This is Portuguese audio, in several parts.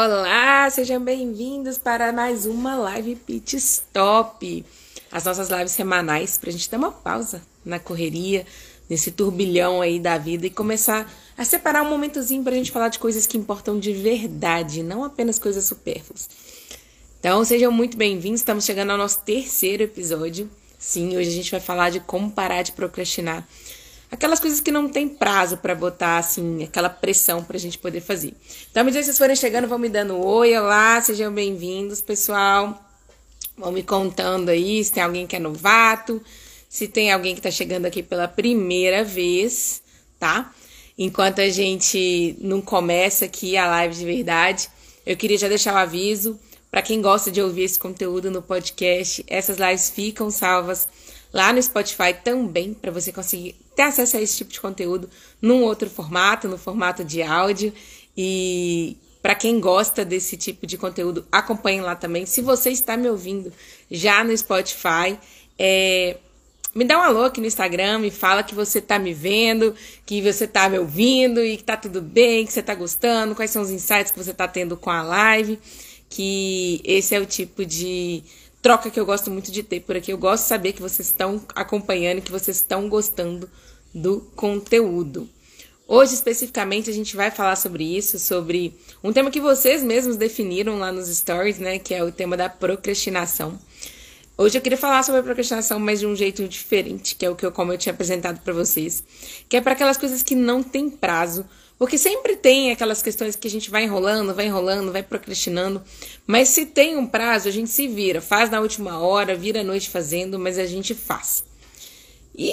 Olá, sejam bem-vindos para mais uma live Pit Stop. As nossas lives semanais para a gente dar uma pausa na correria, nesse turbilhão aí da vida e começar a separar um momentozinho para a gente falar de coisas que importam de verdade, não apenas coisas supérfluas. Então, sejam muito bem-vindos. Estamos chegando ao nosso terceiro episódio. Sim, hoje a gente vai falar de como parar de procrastinar aquelas coisas que não tem prazo para botar, assim, aquela pressão pra gente poder fazer. Então, à medida que vocês forem chegando, vão me dando um oi, olá, sejam bem-vindos, pessoal. Vão me contando aí se tem alguém que é novato, se tem alguém que tá chegando aqui pela primeira vez, tá? Enquanto a gente não começa aqui a live de verdade, eu queria já deixar o aviso para quem gosta de ouvir esse conteúdo no podcast, essas lives ficam salvas lá no Spotify também, para você conseguir ter acesso a esse tipo de conteúdo num outro formato, no formato de áudio. E para quem gosta desse tipo de conteúdo, acompanhe lá também. Se você está me ouvindo já no Spotify, é, me dá um alô aqui no Instagram, me fala que você está me vendo, que você está me ouvindo e que está tudo bem, que você está gostando, quais são os insights que você está tendo com a live, que esse é o tipo de troca que eu gosto muito de ter por aqui. Eu gosto de saber que vocês estão acompanhando, que vocês estão gostando do conteúdo. Hoje, especificamente, a gente vai falar sobre isso, sobre um tema que vocês mesmos definiram lá nos stories, né? Que é o tema da procrastinação. Hoje eu queria falar sobre a procrastinação, mas de um jeito diferente, que é o que eu, como eu tinha apresentado para vocês, que é para aquelas coisas que não tem prazo, porque sempre tem aquelas questões que a gente vai enrolando, vai enrolando, vai procrastinando. Mas se tem um prazo, a gente se vira. Faz na última hora, vira a noite fazendo, mas a gente faz. E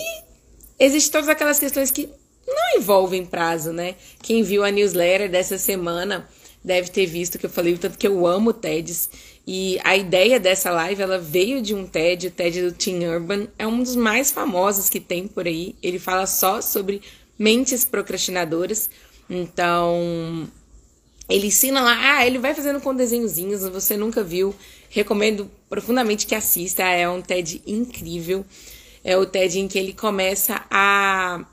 existem todas aquelas questões que não envolvem prazo, né? Quem viu a newsletter dessa semana deve ter visto que eu falei o tanto que eu amo TEDs. E a ideia dessa live, ela veio de um TED, o TED do Tim Urban. É um dos mais famosos que tem por aí. Ele fala só sobre mentes procrastinadoras. Então, ele ensina lá, ah, ele vai fazendo com desenhozinhos, você nunca viu. Recomendo profundamente que assista, é um TED incrível. É o TED em que ele começa a.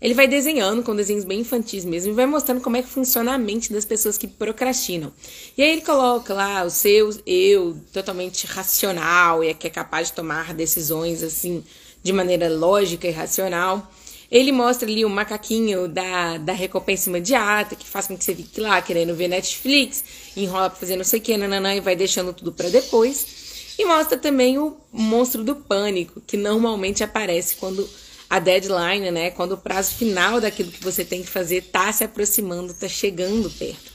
Ele vai desenhando com desenhos bem infantis mesmo e vai mostrando como é que funciona a mente das pessoas que procrastinam. E aí ele coloca lá o seu eu totalmente racional e que é capaz de tomar decisões assim de maneira lógica e racional. Ele mostra ali o macaquinho da, da recompensa imediata, que faz com que você fique lá querendo ver Netflix, enrola pra fazer não sei o que, nananã, e vai deixando tudo para depois. E mostra também o monstro do pânico, que normalmente aparece quando a deadline, né, quando o prazo final daquilo que você tem que fazer tá se aproximando, tá chegando perto.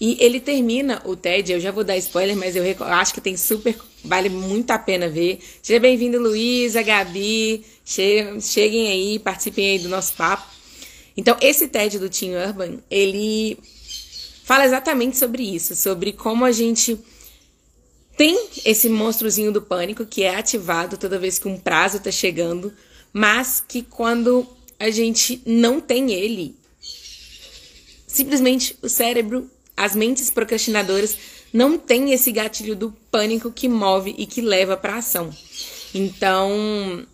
E ele termina o TED, eu já vou dar spoiler, mas eu acho que tem super. Vale muito a pena ver. Seja bem-vindo, Luísa, Gabi. Cheguem aí, participem aí do nosso papo. Então, esse TED do Tim Urban, ele fala exatamente sobre isso, sobre como a gente tem esse monstruozinho do pânico que é ativado toda vez que um prazo está chegando, mas que quando a gente não tem ele, simplesmente o cérebro as mentes procrastinadoras não têm esse gatilho do pânico que move e que leva para ação. Então,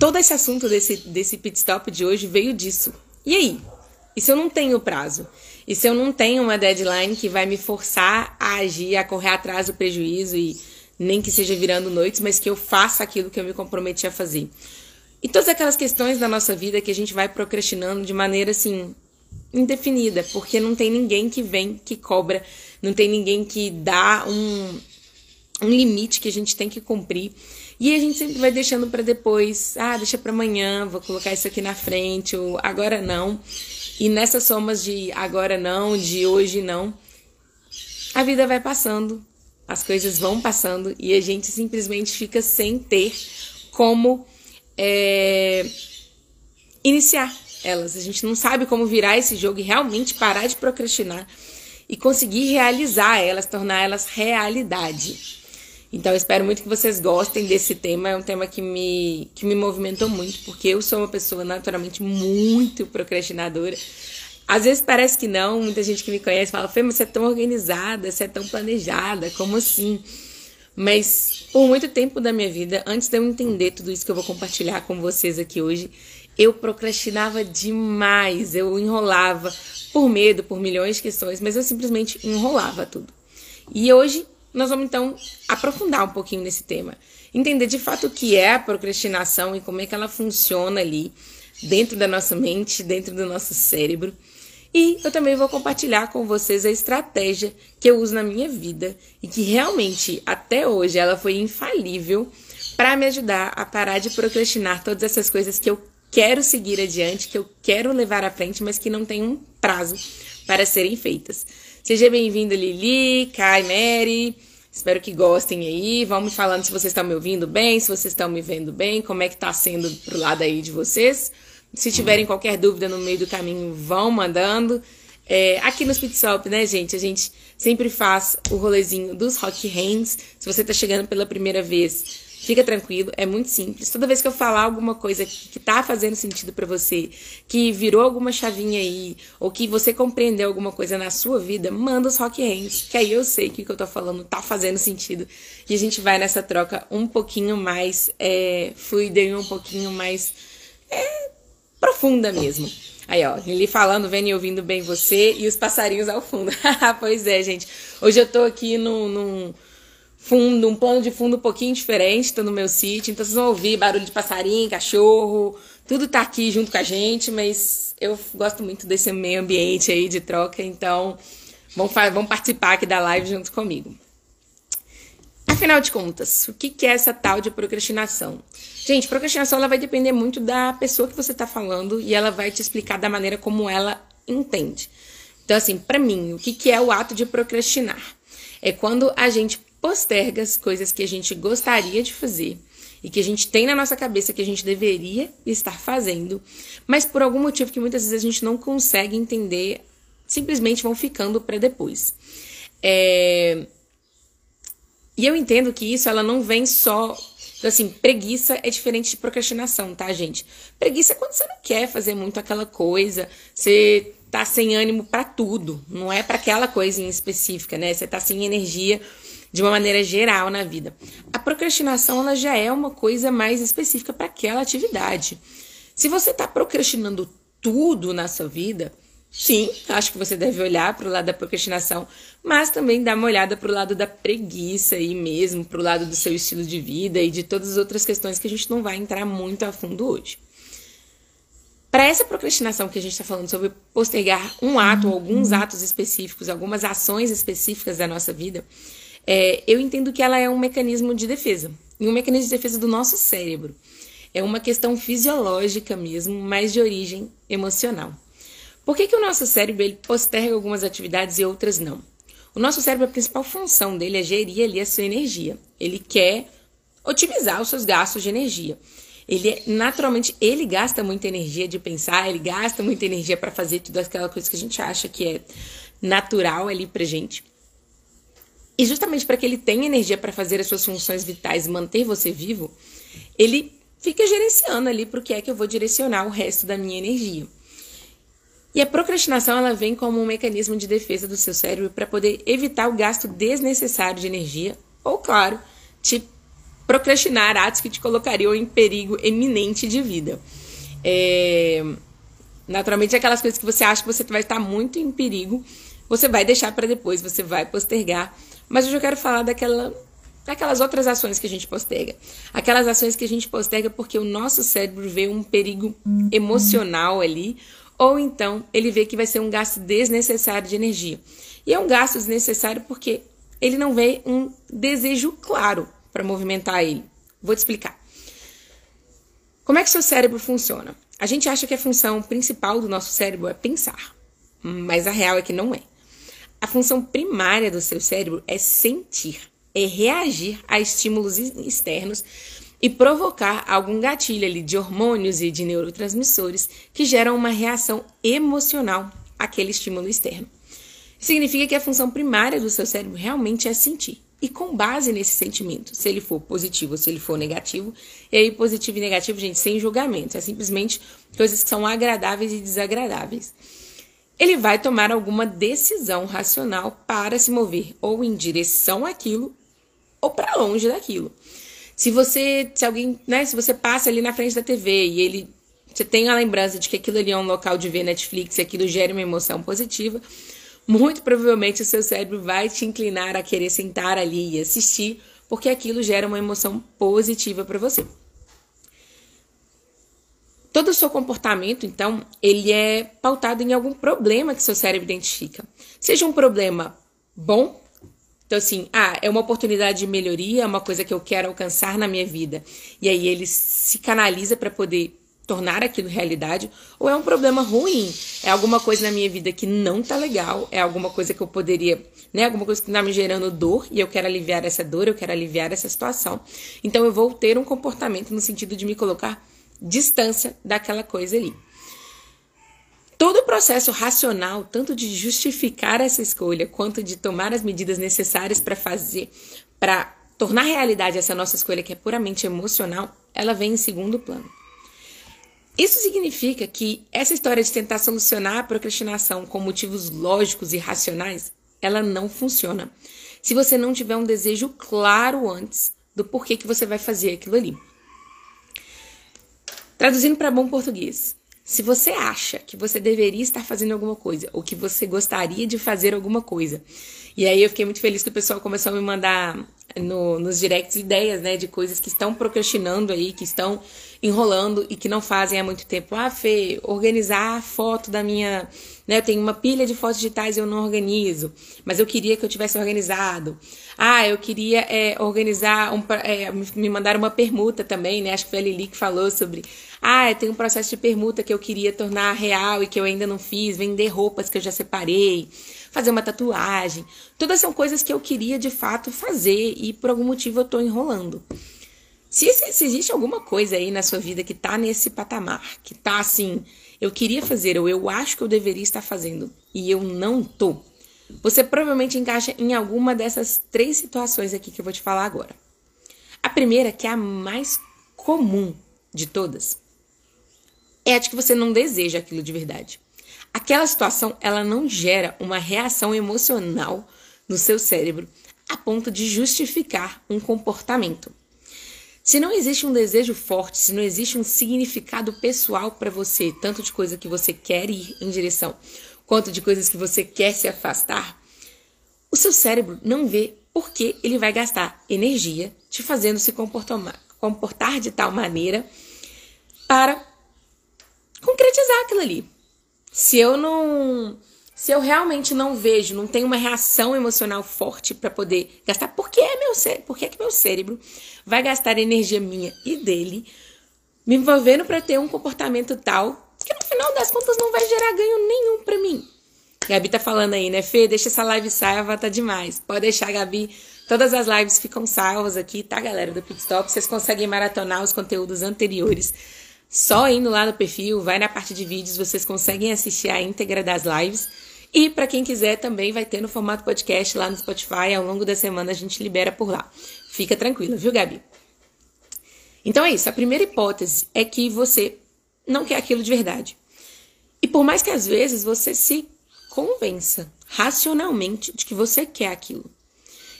todo esse assunto desse, desse pit stop de hoje veio disso. E aí? E se eu não tenho prazo? E se eu não tenho uma deadline que vai me forçar a agir, a correr atrás do prejuízo e nem que seja virando noites, mas que eu faça aquilo que eu me comprometi a fazer? E todas aquelas questões da nossa vida que a gente vai procrastinando de maneira assim indefinida, porque não tem ninguém que vem, que cobra, não tem ninguém que dá um, um limite que a gente tem que cumprir. E a gente sempre vai deixando para depois, ah, deixa para amanhã, vou colocar isso aqui na frente, ou agora não. E nessas somas de agora não, de hoje não, a vida vai passando, as coisas vão passando e a gente simplesmente fica sem ter como é, iniciar elas. A gente não sabe como virar esse jogo e realmente parar de procrastinar e conseguir realizar elas, tornar elas realidade. Então, eu espero muito que vocês gostem desse tema. É um tema que me, que me movimentou muito, porque eu sou uma pessoa naturalmente muito procrastinadora. Às vezes parece que não, muita gente que me conhece fala, Fê, mas você é tão organizada, você é tão planejada, como assim? Mas por muito tempo da minha vida, antes de eu entender tudo isso que eu vou compartilhar com vocês aqui hoje, eu procrastinava demais, eu enrolava por medo, por milhões de questões, mas eu simplesmente enrolava tudo. E hoje nós vamos então aprofundar um pouquinho nesse tema, entender de fato o que é a procrastinação e como é que ela funciona ali dentro da nossa mente, dentro do nosso cérebro. E eu também vou compartilhar com vocês a estratégia que eu uso na minha vida e que realmente até hoje ela foi infalível para me ajudar a parar de procrastinar todas essas coisas que eu quero seguir adiante, que eu quero levar à frente, mas que não tem um prazo para serem feitas. Seja bem-vindo, Lili, Kai, Mary. Espero que gostem aí. Vamos falando se vocês estão me ouvindo bem, se vocês estão me vendo bem, como é que tá sendo pro lado aí de vocês. Se tiverem qualquer dúvida no meio do caminho, vão mandando. É, aqui no Speedshop, né, gente? A gente sempre faz o rolezinho dos Rock Hands. Se você tá chegando pela primeira vez, Fica tranquilo, é muito simples. Toda vez que eu falar alguma coisa que tá fazendo sentido para você, que virou alguma chavinha aí, ou que você compreendeu alguma coisa na sua vida, manda os rock hands, que aí eu sei que o que eu tô falando tá fazendo sentido. E a gente vai nessa troca um pouquinho mais é, fluida e um pouquinho mais é, profunda mesmo. Aí, ó, ele falando, vendo e ouvindo bem você e os passarinhos ao fundo. pois é, gente. Hoje eu tô aqui num, num fundo, um plano de fundo um pouquinho diferente, tô no meu sítio, então vocês vão ouvir barulho de passarinho, cachorro, tudo tá aqui junto com a gente, mas eu gosto muito desse meio ambiente aí de troca, então vão, vão participar aqui da live junto comigo. Afinal de contas, o que é essa tal de procrastinação? Gente, procrastinação ela vai depender muito da pessoa que você está falando e ela vai te explicar da maneira como ela entende. Então, assim, para mim, o que é o ato de procrastinar? É quando a gente posterga as coisas que a gente gostaria de fazer e que a gente tem na nossa cabeça que a gente deveria estar fazendo, mas por algum motivo que muitas vezes a gente não consegue entender, simplesmente vão ficando para depois. É... E eu entendo que isso ela não vem só assim, preguiça é diferente de procrastinação, tá, gente? Preguiça é quando você não quer fazer muito aquela coisa, você tá sem ânimo para tudo, não é para aquela coisa em específica, né? Você tá sem energia de uma maneira geral na vida. A procrastinação ela já é uma coisa mais específica para aquela atividade. Se você está procrastinando tudo na sua vida, sim, acho que você deve olhar para o lado da procrastinação, mas também dar uma olhada para o lado da preguiça e mesmo para o lado do seu estilo de vida e de todas as outras questões que a gente não vai entrar muito a fundo hoje. Para essa procrastinação que a gente está falando sobre postergar um ato, alguns atos específicos, algumas ações específicas da nossa vida, é, eu entendo que ela é um mecanismo de defesa, e um mecanismo de defesa do nosso cérebro. É uma questão fisiológica mesmo, mas de origem emocional. Por que, que o nosso cérebro ele posterga algumas atividades e outras não? O nosso cérebro, a principal função dele é gerir ali a sua energia. Ele quer otimizar os seus gastos de energia. Ele é, naturalmente ele gasta muita energia de pensar, ele gasta muita energia para fazer tudo aquela coisa que a gente acha que é natural ali pra gente. E justamente para que ele tenha energia para fazer as suas funções vitais e manter você vivo, ele fica gerenciando ali para o que é que eu vou direcionar o resto da minha energia. E a procrastinação ela vem como um mecanismo de defesa do seu cérebro para poder evitar o gasto desnecessário de energia, ou claro, te procrastinar atos que te colocariam em perigo eminente de vida. É... Naturalmente, aquelas coisas que você acha que você vai estar muito em perigo, você vai deixar para depois, você vai postergar mas hoje eu quero falar daquela, daquelas outras ações que a gente posterga. Aquelas ações que a gente posterga porque o nosso cérebro vê um perigo emocional ali, ou então ele vê que vai ser um gasto desnecessário de energia. E é um gasto desnecessário porque ele não vê um desejo claro para movimentar ele. Vou te explicar. Como é que seu cérebro funciona? A gente acha que a função principal do nosso cérebro é pensar, mas a real é que não é. A função primária do seu cérebro é sentir, é reagir a estímulos externos e provocar algum gatilho ali de hormônios e de neurotransmissores que geram uma reação emocional àquele estímulo externo. Significa que a função primária do seu cérebro realmente é sentir. E com base nesse sentimento, se ele for positivo ou se ele for negativo, e aí positivo e negativo, gente, sem julgamento, é simplesmente coisas que são agradáveis e desagradáveis ele vai tomar alguma decisão racional para se mover ou em direção àquilo ou para longe daquilo. Se você, se alguém, né, se você passa ali na frente da TV e ele você tem a lembrança de que aquilo ali é um local de ver Netflix e aquilo gera uma emoção positiva, muito provavelmente o seu cérebro vai te inclinar a querer sentar ali e assistir, porque aquilo gera uma emoção positiva para você. Todo o seu comportamento, então, ele é pautado em algum problema que seu cérebro identifica. Seja um problema bom, então assim, ah, é uma oportunidade de melhoria, é uma coisa que eu quero alcançar na minha vida. E aí ele se canaliza para poder tornar aquilo realidade, ou é um problema ruim, é alguma coisa na minha vida que não tá legal, é alguma coisa que eu poderia, né, alguma coisa que tá me gerando dor e eu quero aliviar essa dor, eu quero aliviar essa situação. Então eu vou ter um comportamento no sentido de me colocar distância daquela coisa ali. Todo o processo racional, tanto de justificar essa escolha, quanto de tomar as medidas necessárias para fazer, para tornar realidade essa nossa escolha que é puramente emocional, ela vem em segundo plano. Isso significa que essa história de tentar solucionar a procrastinação com motivos lógicos e racionais, ela não funciona. Se você não tiver um desejo claro antes do porquê que você vai fazer aquilo ali. Traduzindo para bom português, se você acha que você deveria estar fazendo alguma coisa ou que você gostaria de fazer alguma coisa, e aí eu fiquei muito feliz que o pessoal começou a me mandar no, nos directs ideias, né, de coisas que estão procrastinando aí, que estão enrolando e que não fazem há muito tempo. Ah, Fê, organizar a foto da minha. Né, eu tenho uma pilha de fotos digitais e eu não organizo, mas eu queria que eu tivesse organizado. Ah, eu queria é, organizar, um, é, me mandar uma permuta também, né? Acho que foi a Lili que falou sobre. Ah, tenho um processo de permuta que eu queria tornar real e que eu ainda não fiz, vender roupas que eu já separei fazer uma tatuagem. Todas são coisas que eu queria de fato fazer e por algum motivo eu tô enrolando. Se, se, existe alguma coisa aí na sua vida que tá nesse patamar, que tá assim, eu queria fazer ou eu acho que eu deveria estar fazendo e eu não tô, você provavelmente encaixa em alguma dessas três situações aqui que eu vou te falar agora. A primeira, que é a mais comum de todas, é a de que você não deseja aquilo de verdade. Aquela situação, ela não gera uma reação emocional no seu cérebro a ponto de justificar um comportamento. Se não existe um desejo forte, se não existe um significado pessoal para você, tanto de coisa que você quer ir em direção, quanto de coisas que você quer se afastar, o seu cérebro não vê por que ele vai gastar energia te fazendo se comportar, comportar de tal maneira para concretizar aquilo ali. Se eu não. Se eu realmente não vejo, não tenho uma reação emocional forte para poder gastar, por que é meu cérebro? Por que, é que meu cérebro vai gastar energia minha e dele me envolvendo para ter um comportamento tal que no final das contas não vai gerar ganho nenhum para mim? Gabi tá falando aí, né, Fê? Deixa essa live salva, tá demais. Pode deixar, Gabi. Todas as lives ficam salvas aqui, tá, galera do Pitstop? Vocês conseguem maratonar os conteúdos anteriores só indo lá no perfil, vai na parte de vídeos, vocês conseguem assistir a íntegra das lives. E para quem quiser também vai ter no formato podcast lá no Spotify. Ao longo da semana a gente libera por lá. Fica tranquila, viu, Gabi? Então é isso. A primeira hipótese é que você não quer aquilo de verdade. E por mais que às vezes você se convença racionalmente de que você quer aquilo.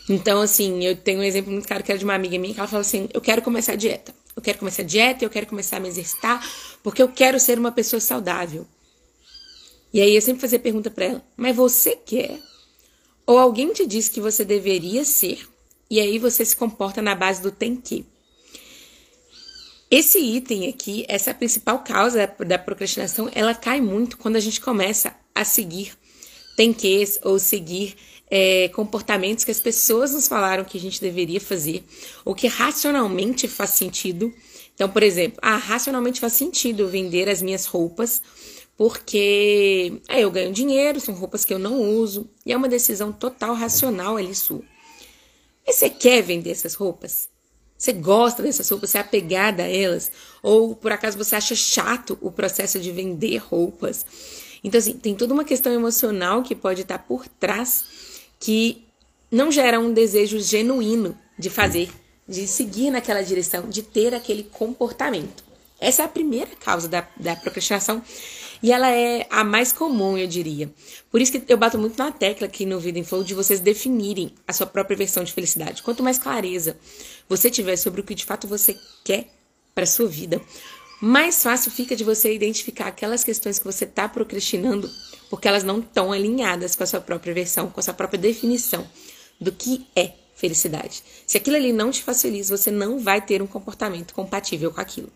Então, assim, eu tenho um exemplo muito claro que era de uma amiga minha que ela falou assim: eu quero começar a dieta. Eu quero começar a dieta, eu quero começar a me exercitar, porque eu quero ser uma pessoa saudável. E aí eu sempre fazia pergunta para ela: "Mas você quer? Ou alguém te disse que você deveria ser?" E aí você se comporta na base do tem que. Esse item aqui, essa principal causa da procrastinação, ela cai muito quando a gente começa a seguir tem que ou seguir é, comportamentos que as pessoas nos falaram que a gente deveria fazer, ou que racionalmente faz sentido. Então, por exemplo, ah, racionalmente faz sentido vender as minhas roupas porque é, eu ganho dinheiro, são roupas que eu não uso, e é uma decisão total racional ali sua. E você quer vender essas roupas? Você gosta dessas roupas? Você é apegada a elas? Ou por acaso você acha chato o processo de vender roupas? Então, assim, tem toda uma questão emocional que pode estar por trás que não gera um desejo genuíno de fazer, de seguir naquela direção, de ter aquele comportamento. Essa é a primeira causa da, da procrastinação e ela é a mais comum, eu diria. Por isso que eu bato muito na tecla aqui no Vida em Flow de vocês definirem a sua própria versão de felicidade. Quanto mais clareza você tiver sobre o que de fato você quer para sua vida, mais fácil fica de você identificar aquelas questões que você está procrastinando, porque elas não estão alinhadas com a sua própria versão, com a sua própria definição do que é felicidade. Se aquilo ali não te faz feliz, você não vai ter um comportamento compatível com aquilo.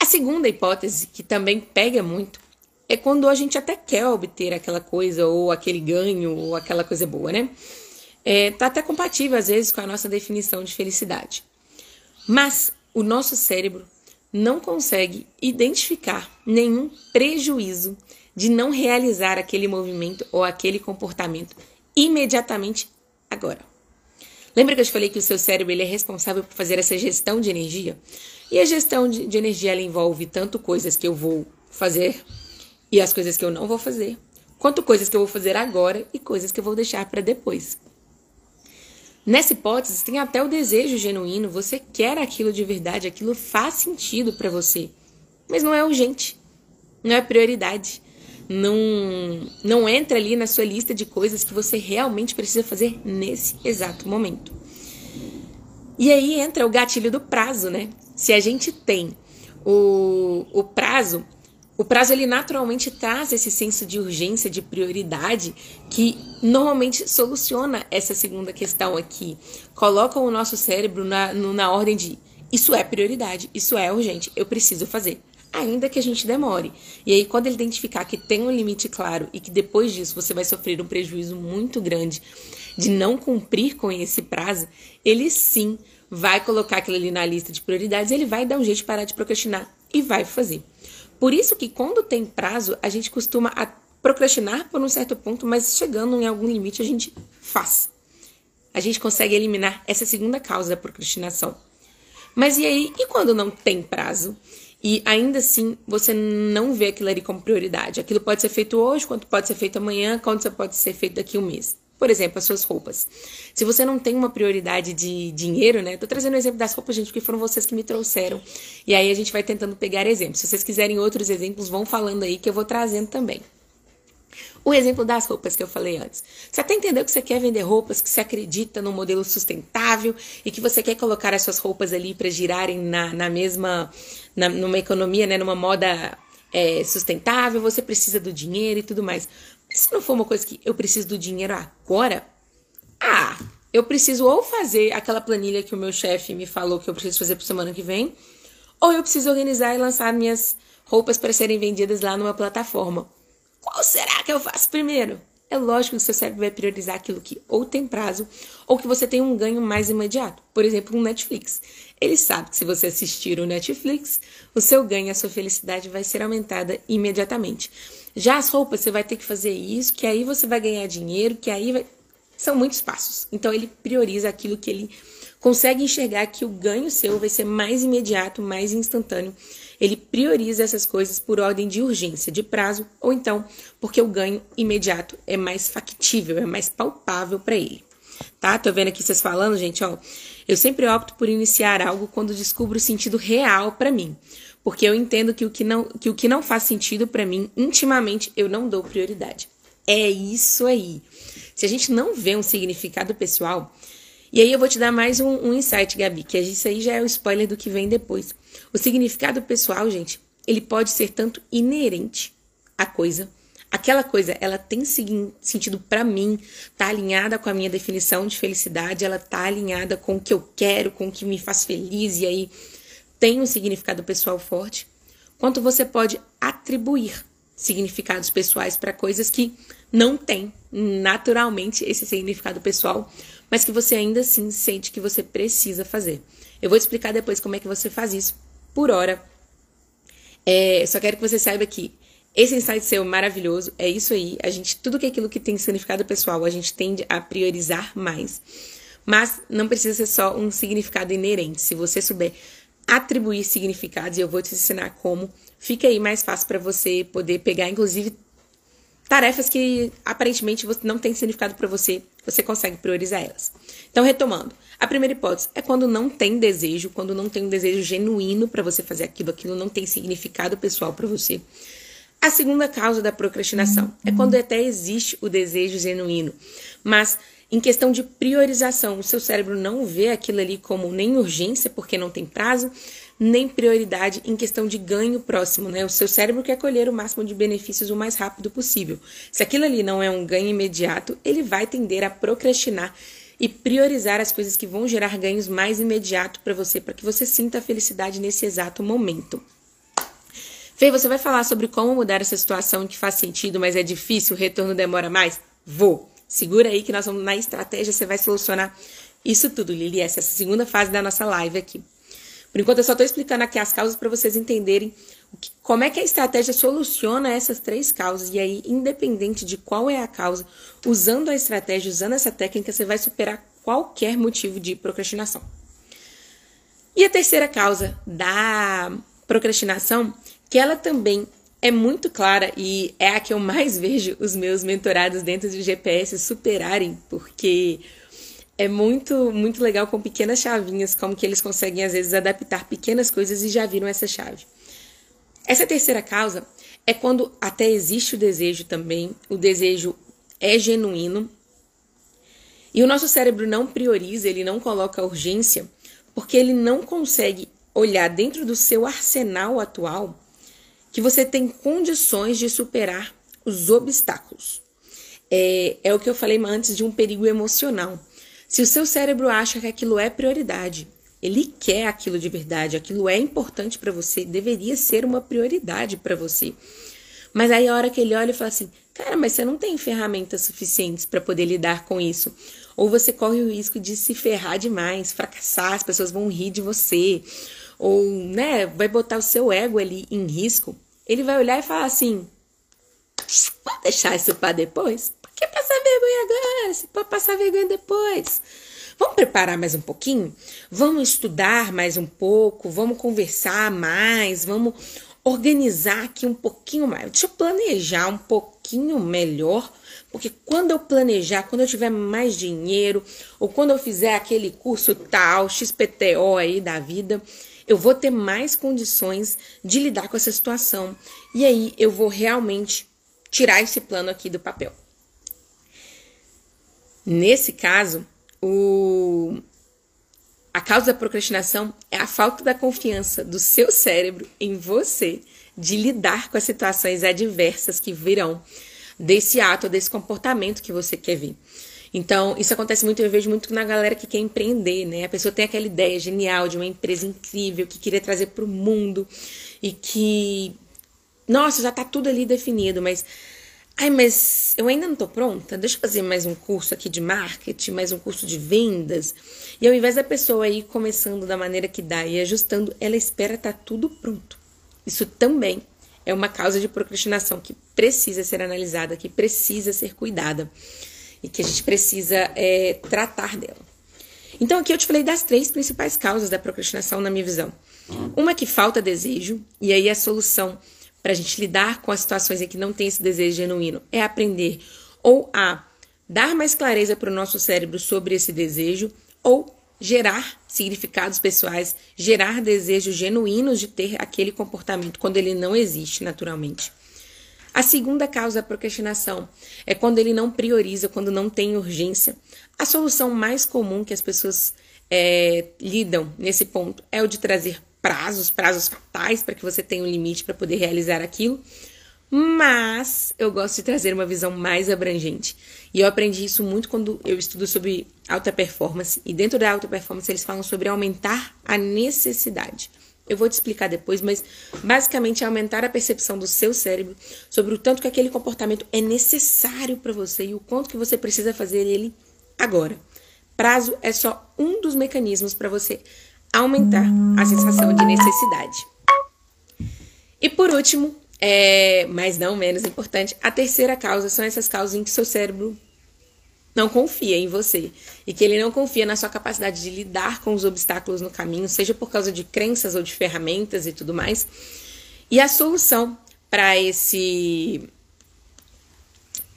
A segunda hipótese, que também pega muito, é quando a gente até quer obter aquela coisa, ou aquele ganho, ou aquela coisa boa, né? É, tá até compatível, às vezes, com a nossa definição de felicidade. Mas o nosso cérebro não consegue identificar nenhum prejuízo de não realizar aquele movimento ou aquele comportamento imediatamente agora. Lembra que eu te falei que o seu cérebro ele é responsável por fazer essa gestão de energia? E a gestão de, de energia ela envolve tanto coisas que eu vou fazer e as coisas que eu não vou fazer, quanto coisas que eu vou fazer agora e coisas que eu vou deixar para depois. Nessa hipótese, tem até o desejo genuíno, você quer aquilo de verdade, aquilo faz sentido para você, mas não é urgente, não é prioridade, não, não entra ali na sua lista de coisas que você realmente precisa fazer nesse exato momento. E aí entra o gatilho do prazo, né? Se a gente tem o, o prazo, o prazo ele naturalmente traz esse senso de urgência, de prioridade, que normalmente soluciona essa segunda questão aqui. Coloca o nosso cérebro na, na ordem de isso é prioridade, isso é urgente, eu preciso fazer. Ainda que a gente demore. E aí, quando ele identificar que tem um limite claro e que depois disso você vai sofrer um prejuízo muito grande de não cumprir com esse prazo, ele sim vai colocar aquilo ali na lista de prioridades, ele vai dar um jeito de parar de procrastinar e vai fazer. Por isso que quando tem prazo, a gente costuma procrastinar por um certo ponto, mas chegando em algum limite a gente faz. A gente consegue eliminar essa segunda causa da procrastinação. Mas e aí, e quando não tem prazo? E ainda assim, você não vê aquilo ali como prioridade. Aquilo pode ser feito hoje, quanto pode ser feito amanhã, quanto pode ser feito daqui a um mês. Por exemplo, as suas roupas. Se você não tem uma prioridade de dinheiro, né? Tô trazendo o exemplo das roupas, gente, porque foram vocês que me trouxeram. E aí a gente vai tentando pegar exemplos. Se vocês quiserem outros exemplos, vão falando aí que eu vou trazendo também. O exemplo das roupas que eu falei antes. Você até entendeu que você quer vender roupas, que você acredita no modelo sustentável e que você quer colocar as suas roupas ali para girarem na, na mesma, na, numa economia, né, numa moda é, sustentável, você precisa do dinheiro e tudo mais. Se não for uma coisa que eu preciso do dinheiro agora, ah, eu preciso ou fazer aquela planilha que o meu chefe me falou que eu preciso fazer para semana que vem, ou eu preciso organizar e lançar minhas roupas para serem vendidas lá numa plataforma. Qual será que eu faço primeiro? É lógico que o seu cérebro vai priorizar aquilo que ou tem prazo ou que você tem um ganho mais imediato. Por exemplo, um Netflix. Ele sabe que se você assistir o Netflix, o seu ganho, a sua felicidade vai ser aumentada imediatamente. Já as roupas, você vai ter que fazer isso, que aí você vai ganhar dinheiro, que aí vai... São muitos passos. Então, ele prioriza aquilo que ele consegue enxergar que o ganho seu vai ser mais imediato, mais instantâneo. Ele prioriza essas coisas por ordem de urgência, de prazo, ou então porque o ganho imediato é mais factível, é mais palpável para ele. Tá? Tô vendo aqui vocês falando, gente, ó. Eu sempre opto por iniciar algo quando descubro o sentido real para mim porque eu entendo que o que não, que o que não faz sentido para mim, intimamente, eu não dou prioridade. É isso aí. Se a gente não vê um significado pessoal, e aí eu vou te dar mais um, um insight, Gabi, que isso aí já é o spoiler do que vem depois. O significado pessoal, gente, ele pode ser tanto inerente à coisa, aquela coisa, ela tem sentido para mim, tá alinhada com a minha definição de felicidade, ela tá alinhada com o que eu quero, com o que me faz feliz e aí tem um significado pessoal forte, quanto você pode atribuir significados pessoais para coisas que não têm naturalmente esse significado pessoal, mas que você ainda assim sente que você precisa fazer. Eu vou te explicar depois como é que você faz isso. Por hora, é, só quero que você saiba que esse insight seu maravilhoso é isso aí. A gente, tudo que é aquilo que tem significado pessoal, a gente tende a priorizar mais. Mas não precisa ser só um significado inerente. Se você souber atribuir significados e eu vou te ensinar como. Fica aí mais fácil para você poder pegar, inclusive, tarefas que aparentemente não tem significado para você, você consegue priorizar elas. Então, retomando, a primeira hipótese é quando não tem desejo, quando não tem um desejo genuíno para você fazer aquilo, aquilo não tem significado pessoal para você. A segunda causa da procrastinação é quando até existe o desejo genuíno, mas Em questão de priorização, o seu cérebro não vê aquilo ali como nem urgência, porque não tem prazo, nem prioridade em questão de ganho próximo, né? O seu cérebro quer colher o máximo de benefícios o mais rápido possível. Se aquilo ali não é um ganho imediato, ele vai tender a procrastinar e priorizar as coisas que vão gerar ganhos mais imediato para você, para que você sinta a felicidade nesse exato momento. Fê, você vai falar sobre como mudar essa situação que faz sentido, mas é difícil, o retorno demora mais? Vou. Segura aí que nós vamos na estratégia, você vai solucionar isso tudo, Lili. Essa é a segunda fase da nossa live aqui. Por enquanto, eu só estou explicando aqui as causas para vocês entenderem que, como é que a estratégia soluciona essas três causas. E aí, independente de qual é a causa, usando a estratégia, usando essa técnica, você vai superar qualquer motivo de procrastinação. E a terceira causa da procrastinação, que ela também é muito clara e é a que eu mais vejo os meus mentorados dentro do GPS superarem, porque é muito muito legal com pequenas chavinhas como que eles conseguem às vezes adaptar pequenas coisas e já viram essa chave. Essa terceira causa é quando até existe o desejo também, o desejo é genuíno e o nosso cérebro não prioriza, ele não coloca urgência, porque ele não consegue olhar dentro do seu arsenal atual que você tem condições de superar os obstáculos. É, é o que eu falei antes de um perigo emocional. Se o seu cérebro acha que aquilo é prioridade, ele quer aquilo de verdade, aquilo é importante para você, deveria ser uma prioridade para você. Mas aí a hora que ele olha e fala assim: "Cara, mas você não tem ferramentas suficientes para poder lidar com isso". Ou você corre o risco de se ferrar demais, fracassar, as pessoas vão rir de você, ou, né, vai botar o seu ego ali em risco. Ele vai olhar e falar assim: "Vou deixar isso para depois? Por que passar vergonha agora? Se pode passar vergonha depois". Vamos preparar mais um pouquinho? Vamos estudar mais um pouco? Vamos conversar mais? Vamos organizar aqui um pouquinho mais? Deixa eu planejar um pouquinho melhor, porque quando eu planejar, quando eu tiver mais dinheiro, ou quando eu fizer aquele curso tal, XPTO aí da vida, eu vou ter mais condições de lidar com essa situação. E aí eu vou realmente tirar esse plano aqui do papel. Nesse caso, o... a causa da procrastinação é a falta da confiança do seu cérebro em você de lidar com as situações adversas que virão desse ato, desse comportamento que você quer ver. Então, isso acontece muito, eu vejo muito na galera que quer empreender, né? A pessoa tem aquela ideia genial de uma empresa incrível que queria trazer para o mundo e que, nossa, já tá tudo ali definido, mas Ai, mas eu ainda não tô pronta. Deixa eu fazer mais um curso aqui de marketing, mais um curso de vendas. E ao invés da pessoa ir começando da maneira que dá e ajustando, ela espera estar tá tudo pronto. Isso também é uma causa de procrastinação que precisa ser analisada, que precisa ser cuidada e que a gente precisa é, tratar dela. Então, aqui eu te falei das três principais causas da procrastinação, na minha visão. Uma que falta desejo, e aí a solução para a gente lidar com as situações em que não tem esse desejo genuíno é aprender ou a dar mais clareza para o nosso cérebro sobre esse desejo ou gerar significados pessoais, gerar desejos genuínos de ter aquele comportamento quando ele não existe naturalmente. A segunda causa da procrastinação é quando ele não prioriza, quando não tem urgência. A solução mais comum que as pessoas é, lidam nesse ponto é o de trazer prazos, prazos fatais para que você tenha um limite para poder realizar aquilo. Mas eu gosto de trazer uma visão mais abrangente. E eu aprendi isso muito quando eu estudo sobre alta performance. E dentro da alta performance eles falam sobre aumentar a necessidade. Eu vou te explicar depois, mas basicamente é aumentar a percepção do seu cérebro sobre o tanto que aquele comportamento é necessário para você e o quanto que você precisa fazer ele agora. Prazo é só um dos mecanismos para você aumentar a sensação de necessidade. E por último, é, mas não menos importante, a terceira causa são essas causas em que seu cérebro não confia em você e que ele não confia na sua capacidade de lidar com os obstáculos no caminho, seja por causa de crenças ou de ferramentas e tudo mais. E a solução para esse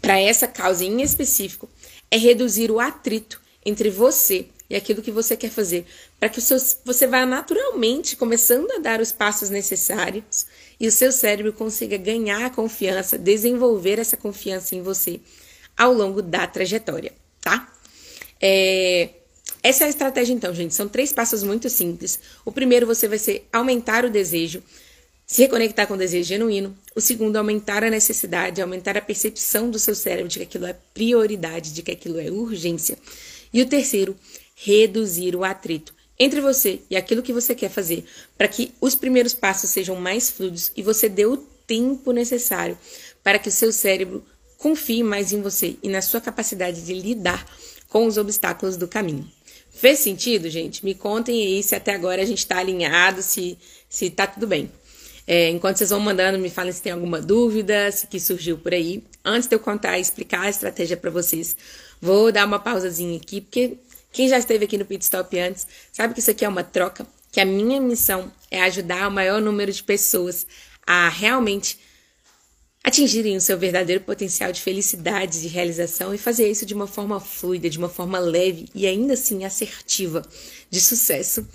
para essa causa em específico é reduzir o atrito entre você e aquilo que você quer fazer, para que você vá naturalmente começando a dar os passos necessários e o seu cérebro consiga ganhar a confiança, desenvolver essa confiança em você ao longo da trajetória, tá? É, essa é a estratégia, então, gente. São três passos muito simples. O primeiro, você vai ser aumentar o desejo, se reconectar com o desejo genuíno. O segundo, aumentar a necessidade, aumentar a percepção do seu cérebro de que aquilo é prioridade, de que aquilo é urgência. E o terceiro, reduzir o atrito entre você e aquilo que você quer fazer, para que os primeiros passos sejam mais fluidos e você dê o tempo necessário para que o seu cérebro confie mais em você e na sua capacidade de lidar com os obstáculos do caminho. Fez sentido, gente? Me contem aí se até agora a gente está alinhado, se, se tá tudo bem. É, enquanto vocês vão mandando, me falem se tem alguma dúvida, se que surgiu por aí. Antes de eu contar e explicar a estratégia para vocês, vou dar uma pausazinha aqui, porque quem já esteve aqui no Pit Stop antes sabe que isso aqui é uma troca, que a minha missão é ajudar o maior número de pessoas a realmente atingirem o seu verdadeiro potencial de felicidade, de realização e fazer isso de uma forma fluida, de uma forma leve e ainda assim assertiva, de sucesso.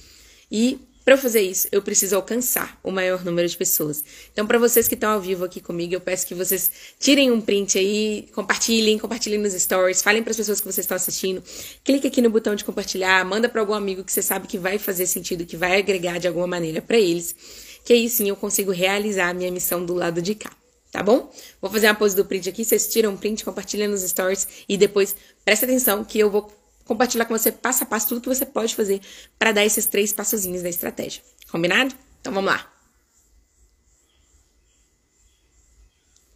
E para fazer isso, eu preciso alcançar o maior número de pessoas. Então, para vocês que estão ao vivo aqui comigo, eu peço que vocês tirem um print aí, compartilhem, compartilhem nos stories, falem para as pessoas que vocês estão assistindo, clique aqui no botão de compartilhar, manda para algum amigo que você sabe que vai fazer sentido, que vai agregar de alguma maneira para eles, que aí sim eu consigo realizar a minha missão do lado de cá. Tá bom? Vou fazer uma pose do print aqui, vocês tiram um print, compartilham nos stories e depois presta atenção que eu vou compartilhar com você passo a passo tudo que você pode fazer para dar esses três passozinhos da estratégia. Combinado? Então vamos lá.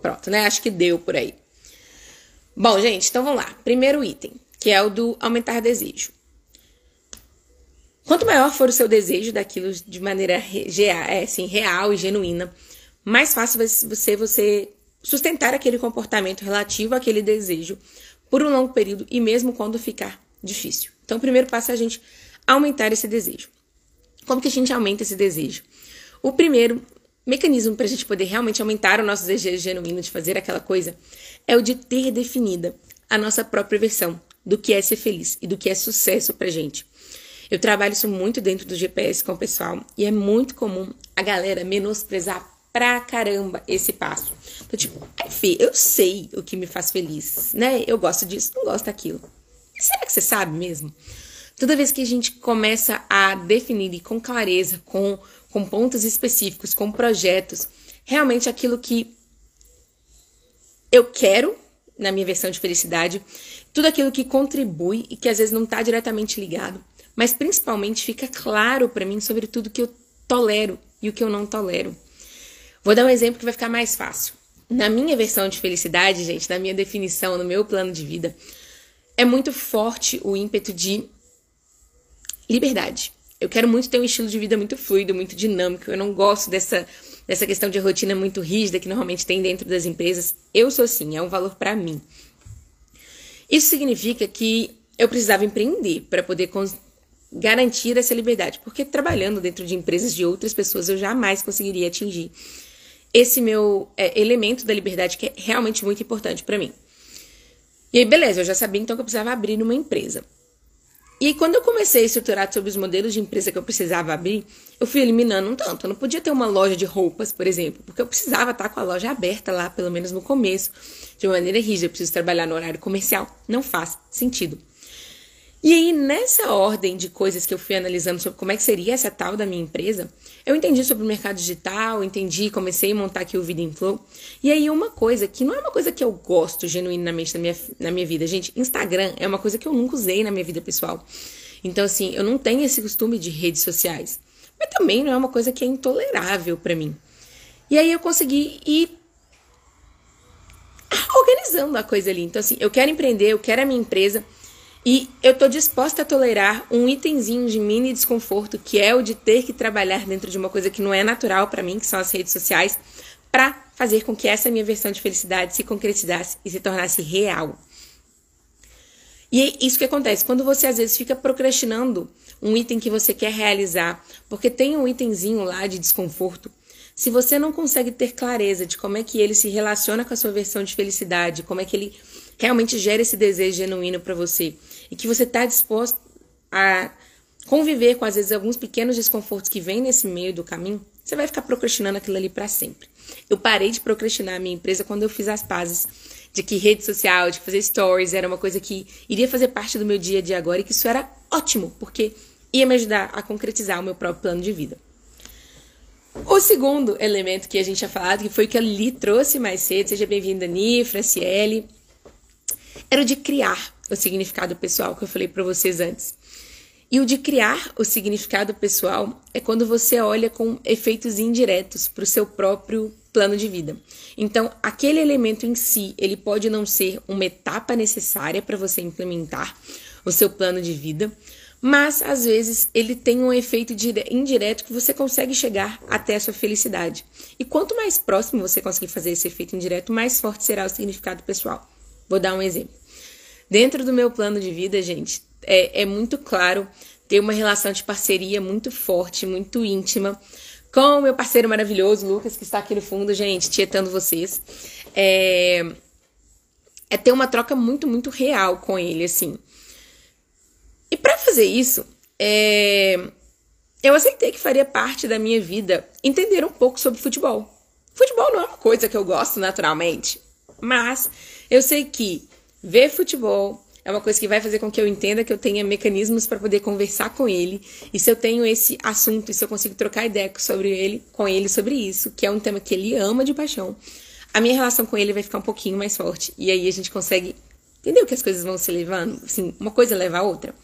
Pronto, né? Acho que deu por aí. Bom, gente, então vamos lá. Primeiro item, que é o do aumentar desejo. Quanto maior for o seu desejo daquilo de maneira é, assim, real e genuína, mais fácil vai ser você sustentar aquele comportamento relativo àquele desejo por um longo período e mesmo quando ficar difícil. Então, o primeiro passo é a gente aumentar esse desejo. Como que a gente aumenta esse desejo? O primeiro mecanismo para a gente poder realmente aumentar o nosso desejo genuíno de fazer aquela coisa é o de ter definida a nossa própria versão do que é ser feliz e do que é sucesso para gente. Eu trabalho isso muito dentro do GPS com o pessoal e é muito comum a galera menosprezar pra caramba esse passo. Então, tipo, Fê, eu sei o que me faz feliz, né? Eu gosto disso, não gosto daquilo. Será que você sabe mesmo? Toda vez que a gente começa a definir com clareza, com, com pontos específicos, com projetos, realmente aquilo que eu quero na minha versão de felicidade, tudo aquilo que contribui e que às vezes não está diretamente ligado, mas principalmente fica claro para mim sobre tudo que eu tolero e o que eu não tolero. Vou dar um exemplo que vai ficar mais fácil. Na minha versão de felicidade, gente, na minha definição, no meu plano de vida, é muito forte o ímpeto de liberdade. Eu quero muito ter um estilo de vida muito fluido, muito dinâmico. Eu não gosto dessa, dessa questão de rotina muito rígida que normalmente tem dentro das empresas. Eu sou assim, é um valor para mim. Isso significa que eu precisava empreender para poder garantir essa liberdade, porque trabalhando dentro de empresas de outras pessoas eu jamais conseguiria atingir esse meu é, elemento da liberdade que é realmente muito importante para mim. E aí, beleza, eu já sabia então que eu precisava abrir uma empresa. E aí, quando eu comecei a estruturar sobre os modelos de empresa que eu precisava abrir, eu fui eliminando um tanto. Eu não podia ter uma loja de roupas, por exemplo, porque eu precisava estar com a loja aberta lá, pelo menos no começo, de uma maneira rígida. Eu preciso trabalhar no horário comercial. Não faz sentido. E aí, nessa ordem de coisas que eu fui analisando sobre como é que seria essa tal da minha empresa, eu entendi sobre o mercado digital, entendi, comecei a montar aqui o Vida em Flow. E aí, uma coisa que não é uma coisa que eu gosto genuinamente na minha, na minha vida, gente, Instagram é uma coisa que eu nunca usei na minha vida pessoal. Então, assim, eu não tenho esse costume de redes sociais. Mas também não é uma coisa que é intolerável para mim. E aí eu consegui ir organizando a coisa ali. Então, assim, eu quero empreender, eu quero a minha empresa e eu estou disposta a tolerar um itemzinho de mini desconforto, que é o de ter que trabalhar dentro de uma coisa que não é natural para mim, que são as redes sociais, para fazer com que essa minha versão de felicidade se concretizasse e se tornasse real. E é isso que acontece quando você às vezes fica procrastinando um item que você quer realizar, porque tem um itemzinho lá de desconforto. Se você não consegue ter clareza de como é que ele se relaciona com a sua versão de felicidade, como é que ele realmente gera esse desejo genuíno para você e que você está disposto a conviver com às vezes alguns pequenos desconfortos que vêm nesse meio do caminho, você vai ficar procrastinando aquilo ali para sempre. Eu parei de procrastinar a minha empresa quando eu fiz as pazes de que rede social, de fazer stories era uma coisa que iria fazer parte do meu dia a dia agora e que isso era ótimo, porque ia me ajudar a concretizar o meu próprio plano de vida. O segundo elemento que a gente tinha falado, que foi o que a Li trouxe mais cedo, seja bem-vinda, Ni, Franciele, era o de criar o significado pessoal que eu falei para vocês antes. E o de criar o significado pessoal é quando você olha com efeitos indiretos para o seu próprio plano de vida. Então, aquele elemento em si, ele pode não ser uma etapa necessária para você implementar o seu plano de vida, mas às vezes ele tem um efeito indireto que você consegue chegar até a sua felicidade. E quanto mais próximo você conseguir fazer esse efeito indireto, mais forte será o significado pessoal. Vou dar um exemplo. Dentro do meu plano de vida, gente, é, é muito claro ter uma relação de parceria muito forte, muito íntima com o meu parceiro maravilhoso, Lucas, que está aqui no fundo, gente, tietando vocês. É, é ter uma troca muito, muito real com ele, assim. E para fazer isso, é... eu aceitei que faria parte da minha vida entender um pouco sobre futebol. Futebol não é uma coisa que eu gosto naturalmente, mas eu sei que ver futebol é uma coisa que vai fazer com que eu entenda que eu tenha mecanismos para poder conversar com ele. E se eu tenho esse assunto, e se eu consigo trocar ideia sobre ele, com ele sobre isso, que é um tema que ele ama de paixão, a minha relação com ele vai ficar um pouquinho mais forte. E aí a gente consegue entender que as coisas vão se levando, assim, uma coisa leva a outra.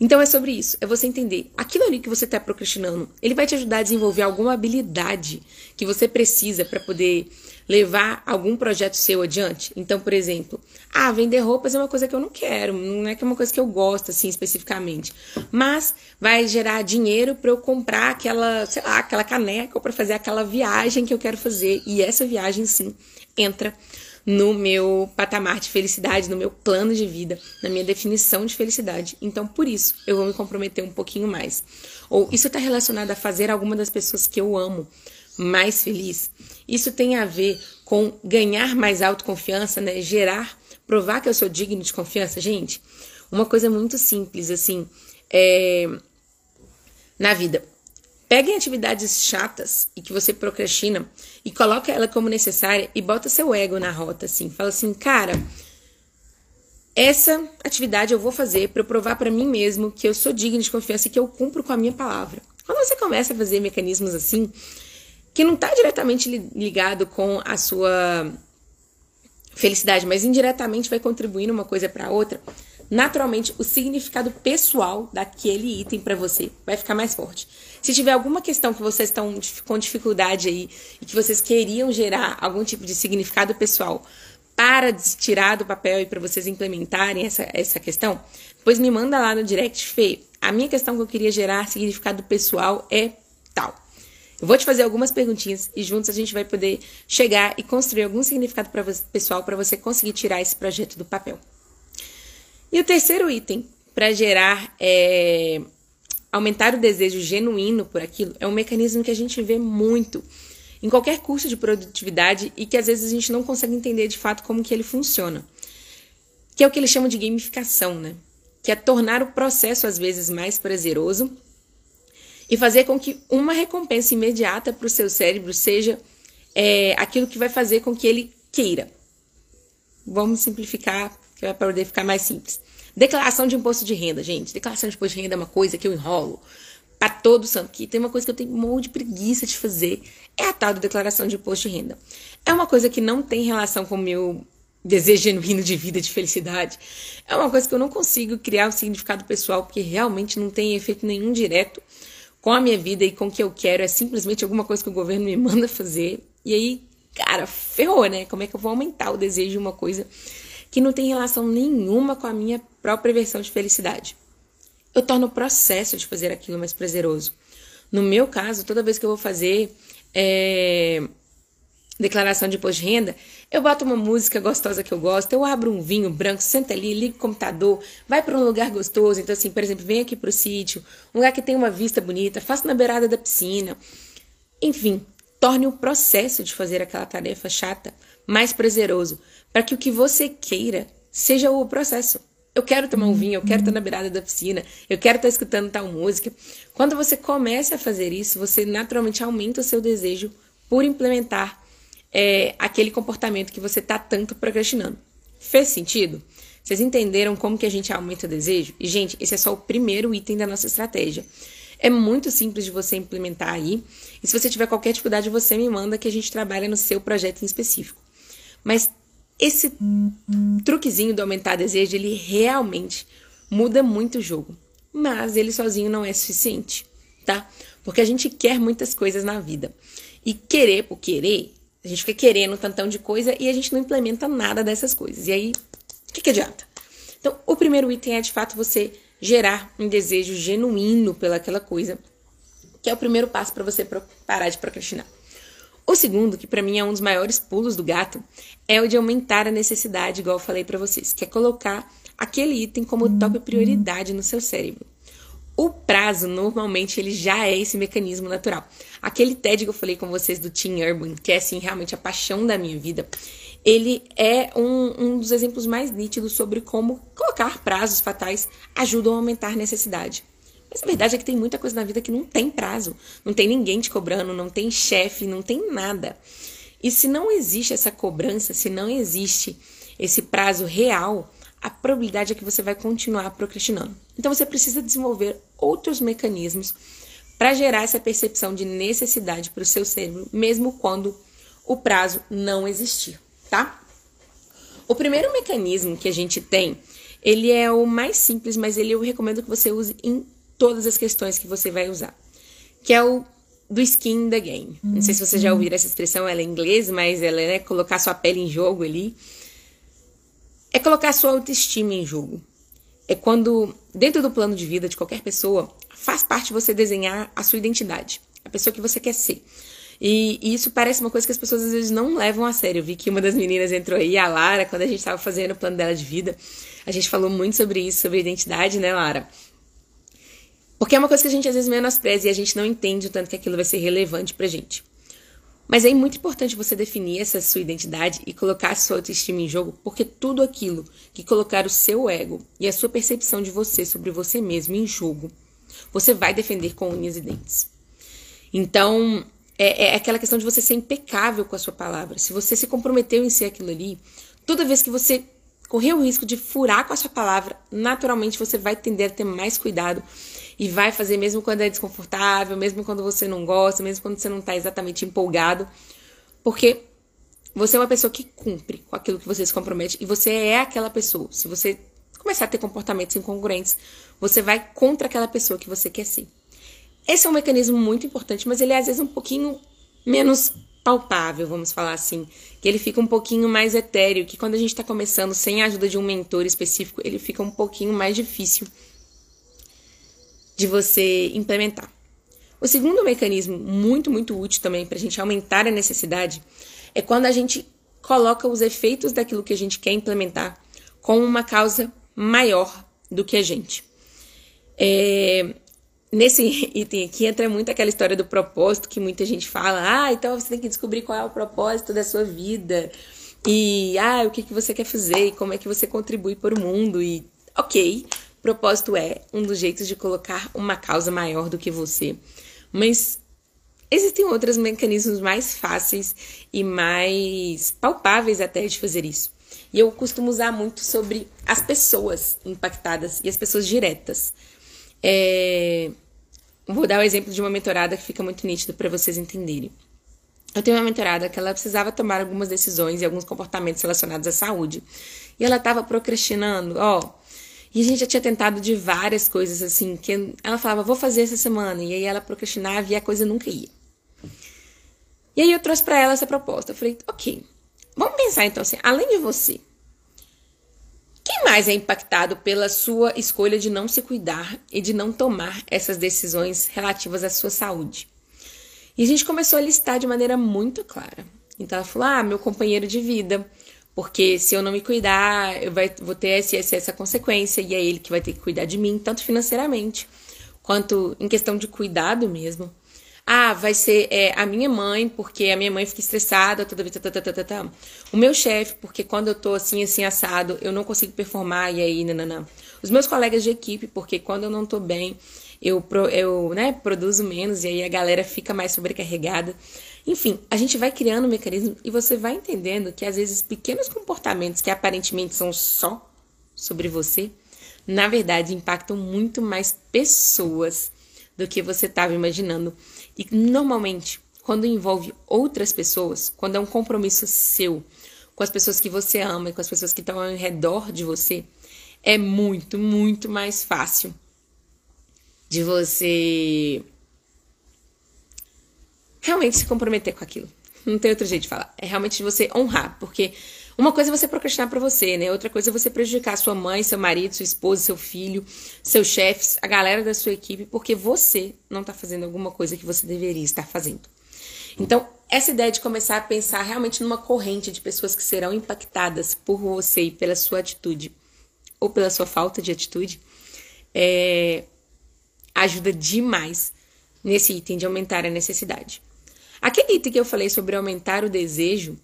Então é sobre isso, é você entender aquilo ali que você está procrastinando, ele vai te ajudar a desenvolver alguma habilidade que você precisa para poder levar algum projeto seu adiante. Então, por exemplo, ah, vender roupas é uma coisa que eu não quero, não é que é uma coisa que eu gosto assim especificamente, mas vai gerar dinheiro para eu comprar aquela, sei lá, aquela caneca ou para fazer aquela viagem que eu quero fazer e essa viagem sim entra no meu patamar de felicidade, no meu plano de vida, na minha definição de felicidade. Então, por isso, eu vou me comprometer um pouquinho mais. Ou isso está relacionado a fazer alguma das pessoas que eu amo mais feliz. Isso tem a ver com ganhar mais autoconfiança, né? Gerar, provar que eu sou digno de confiança. Gente, uma coisa muito simples, assim, é... na vida. Peguem atividades chatas e que você procrastina e coloca ela como necessária e bota seu ego na rota, assim. Fala assim, cara, essa atividade eu vou fazer para provar para mim mesmo que eu sou digno de confiança e que eu cumpro com a minha palavra. Quando você começa a fazer mecanismos assim, que não está diretamente ligado com a sua felicidade, mas indiretamente vai contribuindo uma coisa para outra, naturalmente o significado pessoal daquele item para você vai ficar mais forte. Se tiver alguma questão que vocês estão com dificuldade aí e que vocês queriam gerar algum tipo de significado pessoal para tirar do papel e para vocês implementarem essa, essa questão, depois me manda lá no direct, Fê. A minha questão que eu queria gerar significado pessoal é tal. Eu vou te fazer algumas perguntinhas e juntos a gente vai poder chegar e construir algum significado você, pessoal para você conseguir tirar esse projeto do papel. E o terceiro item para gerar é, aumentar o desejo genuíno por aquilo é um mecanismo que a gente vê muito em qualquer curso de produtividade e que às vezes a gente não consegue entender de fato como que ele funciona. Que é o que eles chamam de gamificação, né? Que é tornar o processo às vezes mais prazeroso e fazer com que uma recompensa imediata para o seu cérebro seja é, aquilo que vai fazer com que ele queira. Vamos simplificar, que vai poder ficar mais simples. Declaração de imposto de renda, gente. Declaração de imposto de renda é uma coisa que eu enrolo para todo santo que tem uma coisa que eu tenho um monte de preguiça de fazer, é a tal da declaração de imposto de renda. É uma coisa que não tem relação com o meu desejo genuíno de vida, de felicidade. É uma coisa que eu não consigo criar um significado pessoal, porque realmente não tem efeito nenhum direto com a minha vida e com o que eu quero. É simplesmente alguma coisa que o governo me manda fazer. E aí, cara, ferrou, né? Como é que eu vou aumentar o desejo de uma coisa que não tem relação nenhuma com a minha própria versão de felicidade. Eu torno o processo de fazer aquilo mais prazeroso. No meu caso, toda vez que eu vou fazer é, declaração de imposto de renda, eu boto uma música gostosa que eu gosto, eu abro um vinho branco, senta ali, ligo o computador, vai para um lugar gostoso. Então, assim, por exemplo, vem aqui para o sítio, um lugar que tem uma vista bonita, faço na beirada da piscina. Enfim, torne o processo de fazer aquela tarefa chata mais prazeroso, para que o que você queira seja o processo. Eu quero tomar um vinho, eu quero estar na beirada da piscina, eu quero estar escutando tal música. Quando você começa a fazer isso, você naturalmente aumenta o seu desejo por implementar é, aquele comportamento que você está tanto procrastinando. Fez sentido? Vocês entenderam como que a gente aumenta o desejo? E, gente, esse é só o primeiro item da nossa estratégia. É muito simples de você implementar aí. E se você tiver qualquer dificuldade, você me manda que a gente trabalha no seu projeto em específico. Mas esse truquezinho do aumentar desejo, ele realmente muda muito o jogo. Mas ele sozinho não é suficiente, tá? Porque a gente quer muitas coisas na vida. E querer por querer, a gente fica querendo um tantão de coisa e a gente não implementa nada dessas coisas. E aí, o que, que adianta? Então, o primeiro item é de fato você gerar um desejo genuíno pelaquela coisa, que é o primeiro passo para você parar de procrastinar. O segundo, que para mim é um dos maiores pulos do gato, é o de aumentar a necessidade, igual eu falei para vocês, que é colocar aquele item como top prioridade no seu cérebro. O prazo, normalmente, ele já é esse mecanismo natural. Aquele TED que eu falei com vocês do Tim Urban, que é, assim, realmente a paixão da minha vida, ele é um, um dos exemplos mais nítidos sobre como colocar prazos fatais ajudam a aumentar a necessidade. Mas a verdade é que tem muita coisa na vida que não tem prazo. Não tem ninguém te cobrando, não tem chefe, não tem nada. E se não existe essa cobrança, se não existe esse prazo real, a probabilidade é que você vai continuar procrastinando. Então você precisa desenvolver outros mecanismos para gerar essa percepção de necessidade para o seu cérebro, mesmo quando o prazo não existir, tá? O primeiro mecanismo que a gente tem, ele é o mais simples, mas ele eu recomendo que você use em todas as questões que você vai usar, que é o do skin in the game. Não sei se vocês já ouviram essa expressão, ela é em inglês, mas ela é né, colocar sua pele em jogo ali. É colocar sua autoestima em jogo. É quando, dentro do plano de vida de qualquer pessoa, faz parte você desenhar a sua identidade, a pessoa que você quer ser. E, e, isso parece uma coisa que as pessoas às vezes não levam a sério. Eu vi que uma das meninas entrou aí, a Lara, quando a gente estava fazendo o plano dela de vida. A gente falou muito sobre isso, sobre identidade, né, Lara? Porque é uma coisa que a gente às vezes menospreza e a gente não entende o tanto que aquilo vai ser relevante pra gente. Mas é muito importante você definir essa sua identidade e colocar a sua autoestima em jogo, porque tudo aquilo que colocar o seu ego e a sua percepção de você sobre você mesmo em jogo, você vai defender com unhas e dentes. Então, é, é aquela questão de você ser impecável com a sua palavra. Se você se comprometeu em ser aquilo ali, toda vez que você correr o risco de furar com a sua palavra, naturalmente você vai tender a ter mais cuidado e vai fazer mesmo quando é desconfortável, mesmo quando você não gosta, mesmo quando você não está exatamente empolgado, porque você é uma pessoa que cumpre com aquilo que você se compromete e você é aquela pessoa. Se você começar a ter comportamentos incongruentes, você vai contra aquela pessoa que você quer ser. Esse é um mecanismo muito importante, mas ele é às vezes um pouquinho menos palpável, vamos falar assim, que ele fica um pouquinho mais etéreo, que quando a gente está começando sem a ajuda de um mentor específico, ele fica um pouquinho mais difícil de você implementar. O segundo mecanismo, muito, muito útil também para a gente aumentar a necessidade, é quando a gente coloca os efeitos daquilo que a gente quer implementar com uma causa maior do que a gente. É, nesse item aqui entra muito aquela história do propósito que muita gente fala. Ah, então você tem que descobrir qual é o propósito da sua vida. E ah, o que, que você quer fazer e como é que você contribui para o mundo. E ok, Propósito é um dos jeitos de colocar uma causa maior do que você. Mas existem outros mecanismos mais fáceis e mais palpáveis até de fazer isso. E eu costumo usar muito sobre as pessoas impactadas e as pessoas diretas. É... Vou dar o exemplo de uma mentorada que fica muito nítido para vocês entenderem. Eu tenho uma mentorada que ela precisava tomar algumas decisões e alguns comportamentos relacionados à saúde. E ela estava procrastinando, ó, e a gente já tinha tentado de várias coisas assim, que ela falava, vou fazer essa semana, e aí ela procrastinava e a coisa nunca ia. E aí eu trouxe para ela essa proposta. Eu falei, ok, vamos pensar então assim, além de você, quem mais é impactado pela sua escolha de não se cuidar e de não tomar essas decisões relativas à sua saúde? E a gente começou a listar de maneira muito clara. Então ela falou: ah, meu companheiro de vida, porque se eu não me cuidar, eu vai, vou ter essa, essa consequência, e é ele que vai ter que cuidar de mim, tanto financeiramente quanto em questão de cuidado mesmo. Ah, vai ser é, a minha mãe, porque a minha mãe fica estressada toda vez. Tá, tá, tá, tá. O meu chefe, porque quando eu tô assim, assim, assado, eu não consigo performar, e aí, não. Os meus colegas de equipe, porque quando eu não tô bem, eu, eu né, produzo menos e aí a galera fica mais sobrecarregada. Enfim, a gente vai criando um mecanismo e você vai entendendo que às vezes pequenos comportamentos que aparentemente são só sobre você, na verdade impactam muito mais pessoas do que você estava imaginando. E normalmente, quando envolve outras pessoas, quando é um compromisso seu com as pessoas que você ama e com as pessoas que estão ao redor de você, é muito, muito mais fácil de você realmente se comprometer com aquilo. Não tem outro jeito de falar. É realmente de você honrar, porque uma coisa é você procrastinar para você, né? Outra coisa é você prejudicar sua mãe, seu marido, sua esposa, seu filho, seus chefes, a galera da sua equipe, porque você não tá fazendo alguma coisa que você deveria estar fazendo. Então, essa ideia de começar a pensar realmente numa corrente de pessoas que serão impactadas por você e pela sua atitude ou pela sua falta de atitude, é, ajuda demais nesse item de aumentar a necessidade. Aquele item que eu falei sobre aumentar o desejo,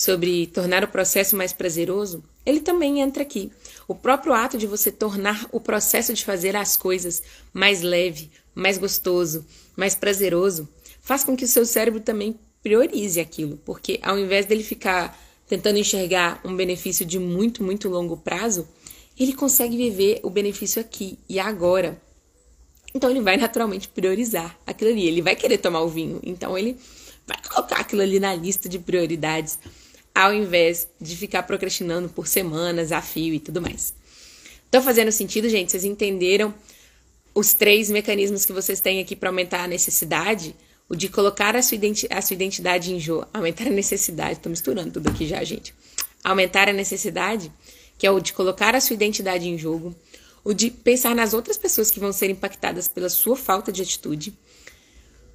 sobre tornar o processo mais prazeroso, ele também entra aqui. O próprio ato de você tornar o processo de fazer as coisas mais leve, mais gostoso, mais prazeroso, faz com que o seu cérebro também priorize aquilo, porque ao invés dele ficar tentando enxergar um benefício de muito, muito longo prazo, ele consegue viver o benefício aqui e agora. Então ele vai naturalmente priorizar aquilo ali. Ele vai querer tomar o vinho. Então ele vai colocar aquilo ali na lista de prioridades, ao invés de ficar procrastinando por semanas, a fio e tudo mais. Tô fazendo sentido, gente? Vocês entenderam os três mecanismos que vocês têm aqui para aumentar a necessidade? O de colocar a sua, a sua identidade em jogo, aumentar a necessidade, tô misturando tudo aqui já, gente. Aumentar a necessidade, que é o de colocar a sua identidade em jogo o de pensar nas outras pessoas que vão ser impactadas pela sua falta de atitude,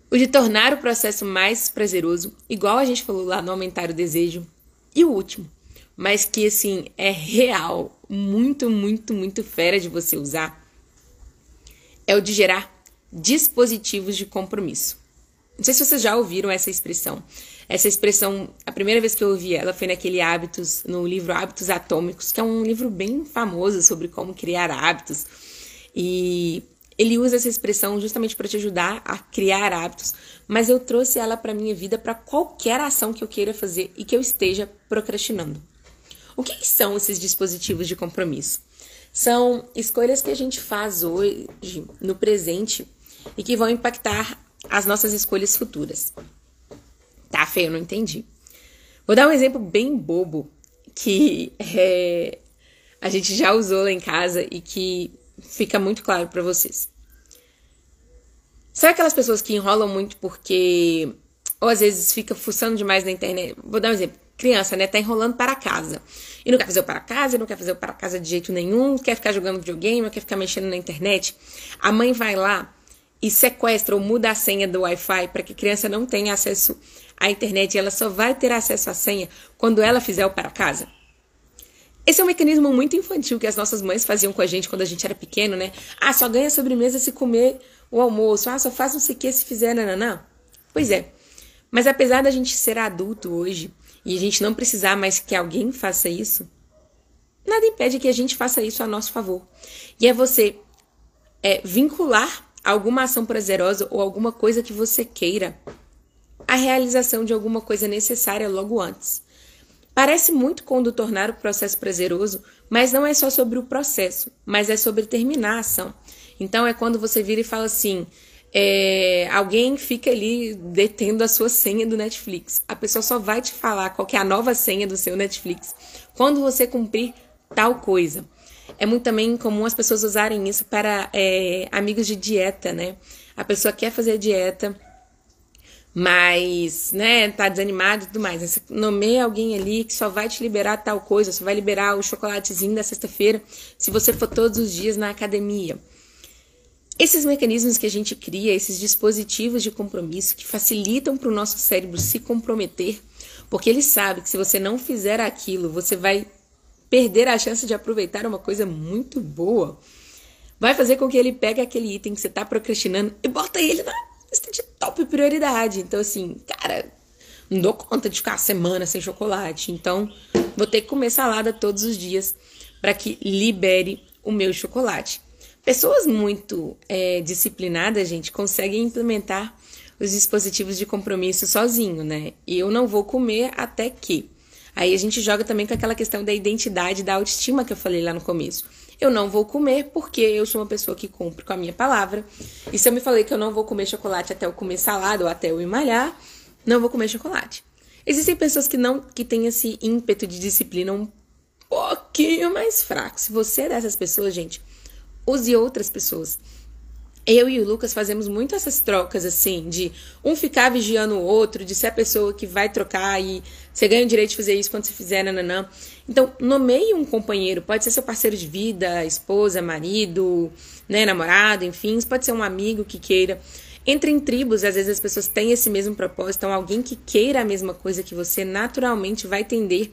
o de tornar o processo mais prazeroso, igual a gente falou lá no aumentar o desejo, e o último, mas que assim é real, muito, muito, muito fera de você usar, é o de gerar dispositivos de compromisso. Não sei se vocês já ouviram essa expressão. Essa expressão, a primeira vez que eu ouvi ela foi naquele Hábitos, no livro Hábitos Atômicos, que é um livro bem famoso sobre como criar hábitos. E ele usa essa expressão justamente para te ajudar a criar hábitos, mas eu trouxe ela para minha vida para qualquer ação que eu queira fazer e que eu esteja procrastinando. O que são esses dispositivos de compromisso? São escolhas que a gente faz hoje, no presente, e que vão impactar as nossas escolhas futuras. Tá, feio, não entendi. Vou dar um exemplo bem bobo que é, a gente já usou lá em casa e que fica muito claro para vocês. Sabe aquelas pessoas que enrolam muito porque ou às vezes fica fuçando demais na internet? Vou dar um exemplo. Criança, né? Tá enrolando para casa. E não quer fazer o para casa, não quer fazer o para casa de jeito nenhum, quer ficar jogando videogame, quer ficar mexendo na internet. A mãe vai lá e sequestra ou muda a senha do Wi-Fi para que a criança não tenha acesso a internet ela só vai ter acesso à senha quando ela fizer o para casa? Esse é um mecanismo muito infantil que as nossas mães faziam com a gente quando a gente era pequeno, né? Ah, só ganha sobremesa se comer o almoço. Ah, só faz não sei o que se fizer nananã. Pois é. Mas apesar da gente ser adulto hoje e a gente não precisar mais que alguém faça isso, nada impede que a gente faça isso a nosso favor. E é você é, vincular alguma ação prazerosa ou alguma coisa que você queira a realização de alguma coisa necessária logo antes. Parece muito com o do tornar o processo prazeroso, mas não é só sobre o processo, mas é sobre terminar a ação. Então é quando você vira e fala assim: é, alguém fica ali detendo a sua senha do Netflix. A pessoa só vai te falar qual é a nova senha do seu Netflix quando você cumprir tal coisa. É muito também comum as pessoas usarem isso para é, amigos de dieta, né? A pessoa quer fazer dieta, mas, né, tá desanimado e tudo mais. Você nomeia alguém ali que só vai te liberar tal coisa, só vai liberar o chocolatezinho da sexta-feira se você for todos os dias na academia. Esses mecanismos que a gente cria, esses dispositivos de compromisso que facilitam para o nosso cérebro se comprometer, porque ele sabe que se você não fizer aquilo, você vai perder a chance de aproveitar uma coisa muito boa, vai fazer com que ele pegue aquele item que você está procrastinando e bota ele na lista de top prioridade. Então, assim, cara, não dou conta de ficar semana sem chocolate. Então, vou ter que comer salada todos os dias para que libere o meu chocolate. Pessoas muito é, disciplinadas, gente, conseguem implementar os dispositivos de compromisso sozinho, né? Eu não vou comer até que. Aí a gente joga também com aquela questão da identidade, da autoestima que eu falei lá no começo. Eu não vou comer porque eu sou uma pessoa que cumpre com a minha palavra. E se eu me falei que eu não vou comer chocolate até eu comer salada ou até eu emalhar, não vou comer chocolate. Existem pessoas que não que têm esse ímpeto de disciplina um pouquinho mais fraco. Se você é dessas pessoas, gente, use outras pessoas. Eu e o Lucas fazemos muito essas trocas assim, de um ficar vigiando o outro, de ser a pessoa que vai trocar e você ganha o direito de fazer isso quando você fizer, nananã. Então, nomeie um companheiro, pode ser seu parceiro de vida, esposa, marido, né, namorado, enfim, pode ser um amigo que queira. Entre em tribos, às vezes as pessoas têm esse mesmo propósito, então alguém que queira a mesma coisa que você naturalmente vai tender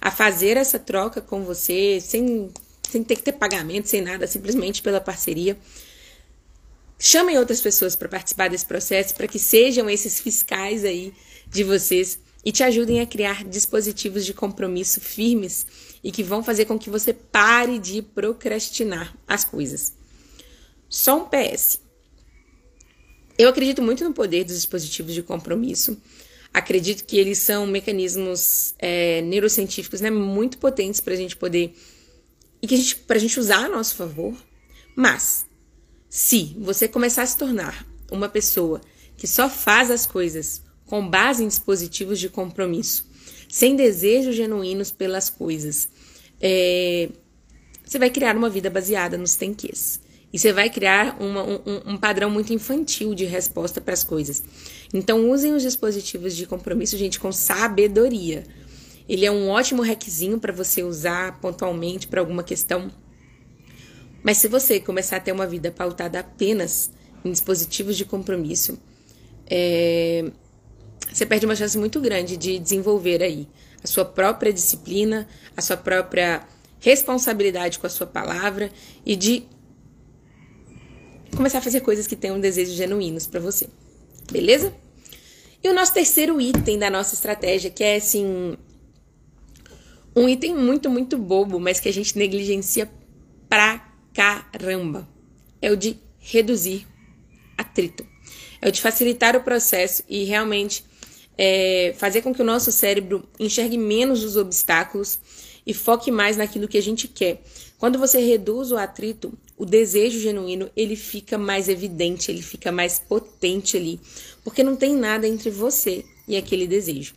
a fazer essa troca com você, sem, sem ter que ter pagamento, sem nada, simplesmente pela parceria. Chamem outras pessoas para participar desse processo, para que sejam esses fiscais aí de vocês e te ajudem a criar dispositivos de compromisso firmes e que vão fazer com que você pare de procrastinar as coisas. Só um PS. Eu acredito muito no poder dos dispositivos de compromisso. Acredito que eles são mecanismos é, neurocientíficos né, muito potentes para a gente poder e que a gente, para a gente usar a nosso favor. Mas se você começar a se tornar uma pessoa que só faz as coisas com base em dispositivos de compromisso, sem desejos genuínos pelas coisas, é, você vai criar uma vida baseada nos tenques. E você vai criar uma, um, um, padrão muito infantil de resposta para as coisas. Então, usem os dispositivos de compromisso, gente, com sabedoria. Ele é um ótimo requisinho para você usar pontualmente para alguma questão mas se você começar a ter uma vida pautada apenas em dispositivos de compromisso, é, você perde uma chance muito grande de desenvolver aí a sua própria disciplina, a sua própria responsabilidade com a sua palavra e de começar a fazer coisas que tenham desejos genuínos para você. Beleza? E o nosso terceiro item da nossa estratégia, que é assim, um item muito, muito bobo, mas que a gente negligencia pra caramba. É o de reduzir atrito. É o de facilitar o processo e realmente é, fazer com que o nosso cérebro enxergue menos os obstáculos e foque mais naquilo que a gente quer. Quando você reduz o atrito, o desejo genuíno ele fica mais evidente, ele fica mais potente ali, porque não tem nada entre você e aquele desejo.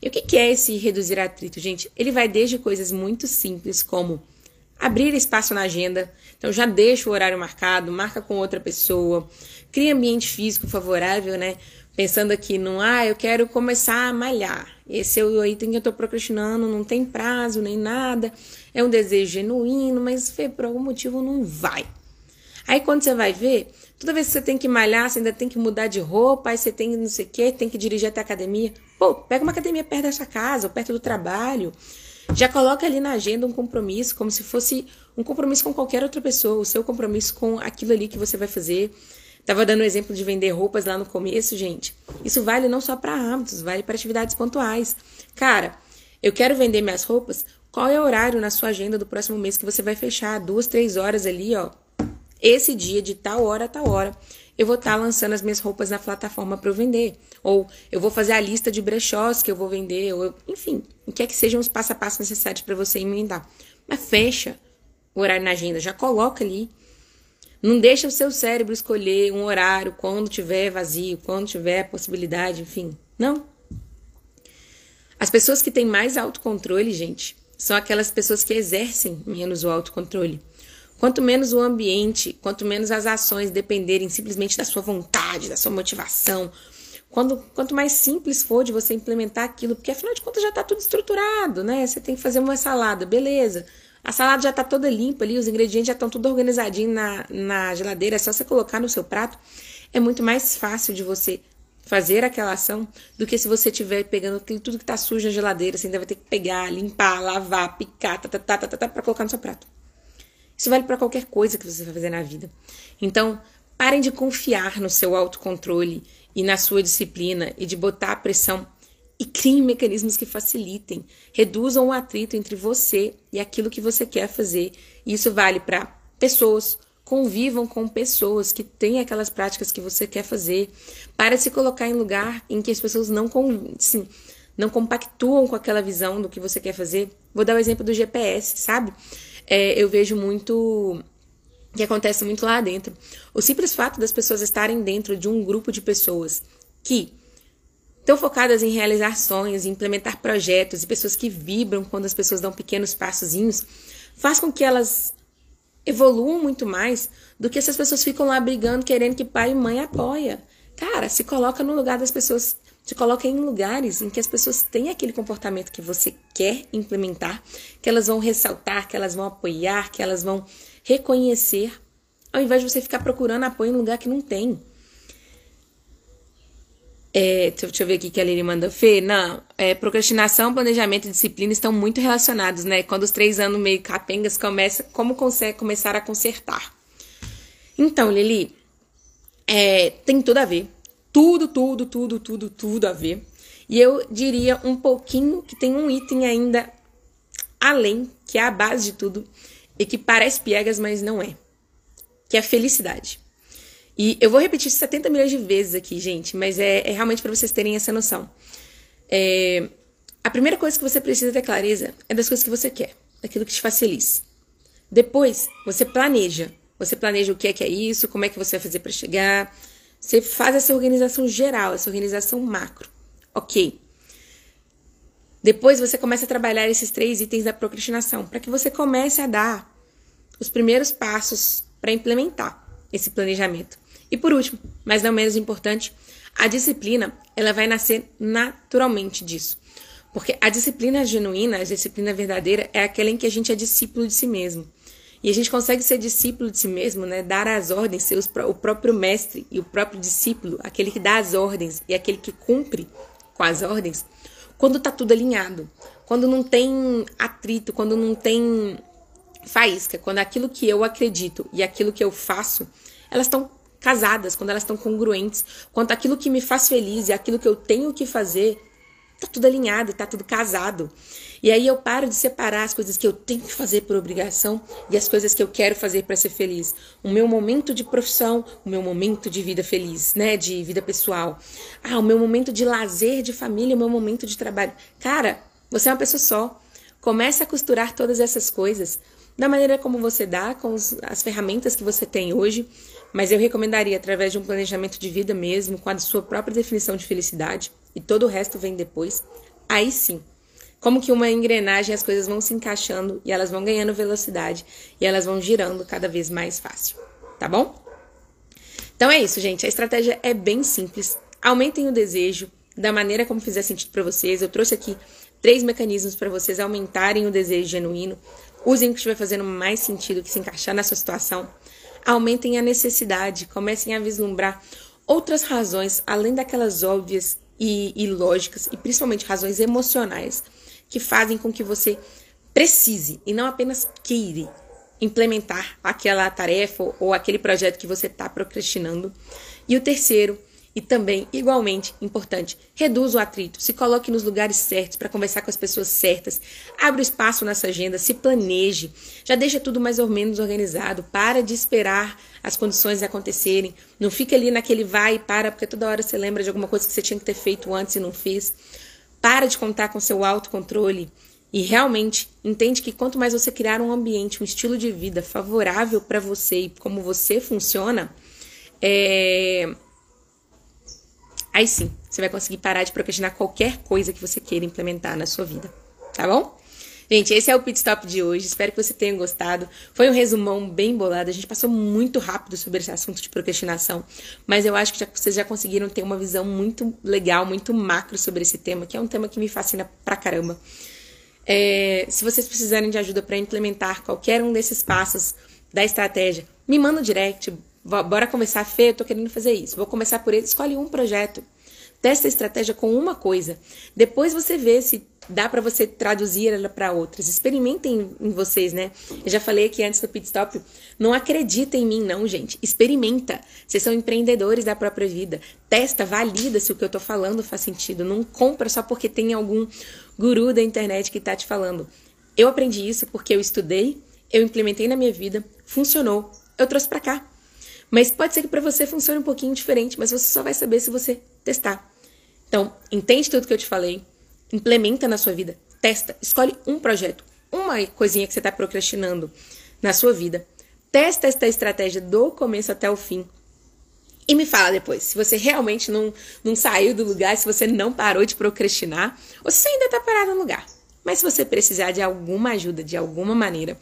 E o que é esse reduzir atrito, gente? Ele vai desde coisas muito simples como abrir espaço na agenda. Então já deixa o horário marcado, marca com outra pessoa, cria ambiente físico favorável, né? Pensando aqui no, ah, eu quero começar a malhar. Esse é o item que eu tô procrastinando, não tem prazo nem nada, é um desejo genuíno, mas por algum motivo não vai. Aí quando você vai ver, toda vez que você tem que malhar, você ainda tem que mudar de roupa, aí você tem não sei o quê, tem que dirigir até a academia. Pô, pega uma academia perto da sua casa, ou perto do trabalho. Já coloca ali na agenda um compromisso, como se fosse um compromisso com qualquer outra pessoa, o seu compromisso com aquilo ali que você vai fazer. Tava dando o exemplo de vender roupas lá no começo, gente. Isso vale não só para hábitos, vale para atividades pontuais. Cara, eu quero vender minhas roupas. Qual é o horário na sua agenda do próximo mês que você vai fechar? Duas, três horas ali, ó. Esse dia de tal hora a tal hora eu vou estar tá lançando as minhas roupas na plataforma para eu vender. Ou eu vou fazer a lista de brechós que eu vou vender, ou eu, enfim, o que é que sejam os passo a passo necessários para você emendar. Mas fecha o horário na agenda, já coloca ali. Não deixa o seu cérebro escolher um horário quando tiver vazio, quando tiver possibilidade, enfim. Não. As pessoas que têm mais autocontrole, gente, são aquelas pessoas que exercem menos o autocontrole. Quanto menos o ambiente, quanto menos as ações dependerem simplesmente da sua vontade, da sua motivação, quando, quanto mais simples for de você implementar aquilo, porque afinal de contas já está tudo estruturado, né? Você tem que fazer uma salada, beleza. A salada já está toda limpa ali, os ingredientes já estão tudo organizadinho na, na geladeira, é só você colocar no seu prato. É muito mais fácil de você fazer aquela ação do que se você estiver pegando tudo que está sujo na geladeira, você ainda vai ter que pegar, limpar, lavar, picar, tá, tá, tá, tá, tá, tá para colocar no seu prato. Isso vale para qualquer coisa que você vai fazer na vida. Então, parem de confiar no seu autocontrole e na sua disciplina e de botar a pressão e criem mecanismos que facilitem, reduzam o atrito entre você e aquilo que você quer fazer. E isso vale para pessoas, convivam com pessoas que têm aquelas práticas que você quer fazer. Para se colocar em lugar em que as pessoas não, assim, não compactuam com aquela visão do que você quer fazer. Vou dar o exemplo do GPS, sabe? É, eu vejo muito que acontece muito lá dentro. O simples fato das pessoas estarem dentro de um grupo de pessoas que estão focadas em realizar sonhos, em implementar projetos e pessoas que vibram quando as pessoas dão pequenos passozinhos, faz com que elas evoluam muito mais do que essas pessoas ficam lá brigando, querendo que pai e mãe apoia. Cara, se coloca no lugar das pessoas, se coloca em lugares em que as pessoas têm aquele comportamento que você quer implementar, que elas vão ressaltar, que elas vão apoiar, que elas vão reconhecer, ao invés de você ficar procurando apoio em lugar que não tem. É, deixa eu ver aqui que a Lili manda. Fê, não. É, procrastinação, planejamento e disciplina estão muito relacionados, né? Quando os três anos meio capengas começa, como consegue começar a consertar? Então, Lili, é, tem tudo a ver. Tudo, tudo, tudo, tudo, tudo a ver. E eu diria um pouquinho que tem um item ainda além, que é a base de tudo, e que parece piegas, mas não é. Que é a felicidade. E eu vou repetir 70 milhões de vezes aqui, gente, mas é, é realmente para vocês terem essa noção. É, a primeira coisa que você precisa ter clareza é das coisas que você quer, daquilo que te faz feliz. Depois, você planeja. Você planeja o que é que é isso, como é que você vai fazer para chegar. Você faz essa organização geral, essa organização macro. Ok. Depois você começa a trabalhar esses três itens da procrastinação, para que você comece a dar os primeiros passos para implementar esse planejamento. E por último, mas não menos importante, a disciplina, ela vai nascer naturalmente disso. Porque a disciplina genuína, a disciplina verdadeira, é aquela em que a gente é discípulo de si mesmo. E a gente consegue ser discípulo de si mesmo, né? Dar as ordens, ser os, o próprio mestre e o próprio discípulo, aquele que dá as ordens e aquele que cumpre com as ordens, quando tá tudo alinhado. Quando não tem atrito, quando não tem faísca, quando aquilo que eu acredito e aquilo que eu faço, elas estão casadas, quando elas estão congruentes, quanto aquilo que me faz feliz e aquilo que eu tenho que fazer, tá tudo alinhado, tá tudo casado. E aí eu paro de separar as coisas que eu tenho que fazer por obrigação e as coisas que eu quero fazer para ser feliz. O meu momento de profissão, o meu momento de vida feliz, né, de vida pessoal. Ah, o meu momento de lazer, de família, o meu momento de trabalho. Cara, você é uma pessoa só. Comece a costurar todas essas coisas da maneira como você dá, com as ferramentas que você tem hoje, mas eu recomendaria através de um planejamento de vida mesmo, com a sua própria definição de felicidade, e todo o resto vem depois. Aí sim, como que uma engrenagem as coisas vão se encaixando e elas vão ganhando velocidade e elas vão girando cada vez mais fácil, tá bom? Então é isso, gente. A estratégia é bem simples. Aumentem o desejo da maneira como fizer sentido para vocês. Eu trouxe aqui três mecanismos para vocês aumentarem o desejo genuíno. Usem o que estiver fazendo mais sentido, que se encaixar na sua situação. Aumentem a necessidade, comecem a vislumbrar outras razões, além daquelas óbvias e, e lógicas, e principalmente razões emocionais, que fazem com que você precise e não apenas queira implementar aquela tarefa ou aquele projeto que você está procrastinando. E o terceiro, e também, igualmente importante, reduza o atrito, se coloque nos lugares certos para conversar com as pessoas certas, abra espaço nessa agenda, se planeje, já deixa tudo mais ou menos organizado, para de esperar as condições acontecerem, não fica ali naquele vai e para, porque toda hora você lembra de alguma coisa que você tinha que ter feito antes e não fez. Para de contar com seu autocontrole e realmente entende que quanto mais você criar um ambiente, um estilo de vida favorável para você e como você funciona, é Aí sim, você vai conseguir parar de procrastinar qualquer coisa que você queira implementar na sua vida, tá bom? Gente, esse é o pit stop de hoje. Espero que você tenha gostado. Foi um resumão bem bolado. A gente passou muito rápido sobre esse assunto de procrastinação, mas eu acho que já, vocês já conseguiram ter uma visão muito legal, muito macro sobre esse tema, que é um tema que me fascina pra caramba. É, se vocês precisarem de ajuda para implementar qualquer um desses passos da estratégia, me manda um direct, Bora começar, Fê, eu tô querendo fazer isso. Vou começar por ele. Escolhe um projeto. Testa a estratégia com uma coisa. Depois você vê se dá para você traduzir ela para outras. Experimentem em vocês, né? Eu já falei aqui antes do pit stop. Não acredita em mim, não, gente. Experimenta. Vocês são empreendedores da própria vida. Testa, valida se o que eu tô falando faz sentido. Não compra só porque tem algum guru da internet que tá te falando. Eu aprendi isso porque eu estudei, eu implementei na minha vida, funcionou, eu trouxe para cá. Mas pode ser que para você funcione um pouquinho diferente, mas você só vai saber se você testar. Então, entende tudo que eu te falei, implementa na sua vida, testa, escolhe um projeto, uma coisinha que você está procrastinando na sua vida. Testa esta estratégia do começo até o fim. E me fala depois, se você realmente não, não saiu do lugar, se você não parou de procrastinar, ou se você ainda está parado no lugar. Mas se você precisar de alguma ajuda, de alguma maneira,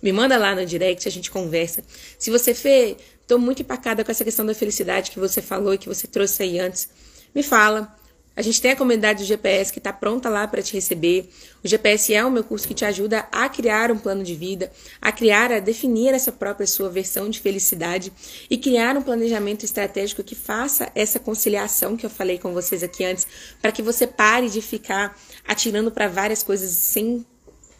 me manda lá no direct, a gente conversa. Se você fez, tô muito empacada com essa questão da felicidade que você falou e que você trouxe aí antes, me fala. A gente tem a comunidade do GPS que está pronta lá para te receber. O GPS é o meu curso que te ajuda a criar um plano de vida, a criar, a definir essa própria sua versão de felicidade e criar um planejamento estratégico que faça essa conciliação que eu falei com vocês aqui antes, para que você pare de ficar atirando para várias coisas sem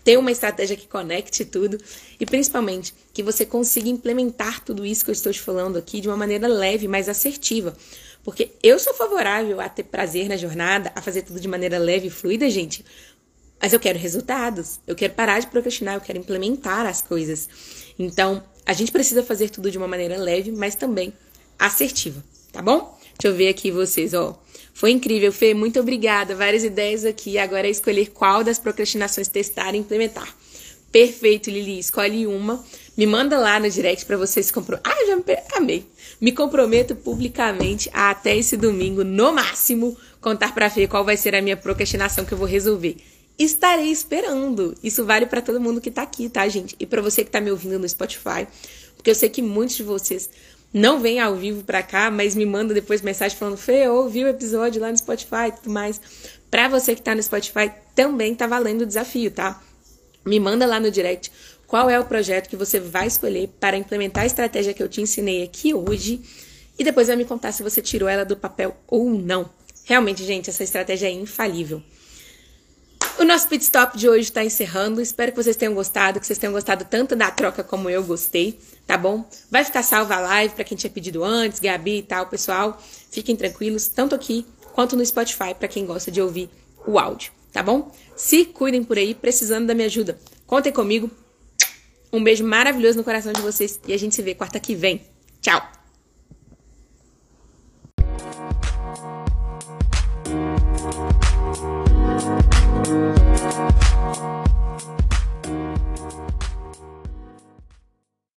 ter uma estratégia que conecte tudo e principalmente que você consiga implementar tudo isso que eu estou te falando aqui de uma maneira leve, mais assertiva. Porque eu sou favorável a ter prazer na jornada, a fazer tudo de maneira leve e fluida, gente. Mas eu quero resultados. Eu quero parar de procrastinar, eu quero implementar as coisas. Então, a gente precisa fazer tudo de uma maneira leve, mas também assertiva, tá bom? Deixa eu ver aqui vocês, ó. Foi incrível, Fê. Muito obrigada. Várias ideias aqui. Agora é escolher qual das procrastinações testar e implementar. Perfeito, Lili. Escolhe uma. Me manda lá no direct para você se comprometer. Ah, já me amei. Me comprometo publicamente a até esse domingo, no máximo, contar para Fê qual vai ser a minha procrastinação que eu vou resolver. Estarei esperando. Isso vale para todo mundo que tá aqui, tá, gente? E para você que tá me ouvindo no Spotify, porque eu sei que muitos de vocês não vêm ao vivo para cá, mas me manda depois mensagem falando: "Fê, ouvi o episódio lá no Spotify", e tudo mais. Para você que tá no Spotify, também tá valendo o desafio, tá? Me manda lá no direct qual é o projeto que você vai escolher para implementar a estratégia que eu te ensinei aqui hoje e depois vai me contar se você tirou ela do papel ou não. Realmente, gente, essa estratégia é infalível. O nosso pit stop de hoje está encerrando. Espero que vocês tenham gostado, que vocês tenham gostado tanto da troca como eu gostei, tá bom? Vai ficar salva a live para quem tinha pedido antes, Gabi e tal, pessoal. Fiquem tranquilos, tanto aqui quanto no Spotify para quem gosta de ouvir o áudio, tá bom? Se cuidem por aí, precisando da minha ajuda. Contem comigo. Um beijo maravilhoso no coração de vocês e a gente se vê quarta que vem. Tchau!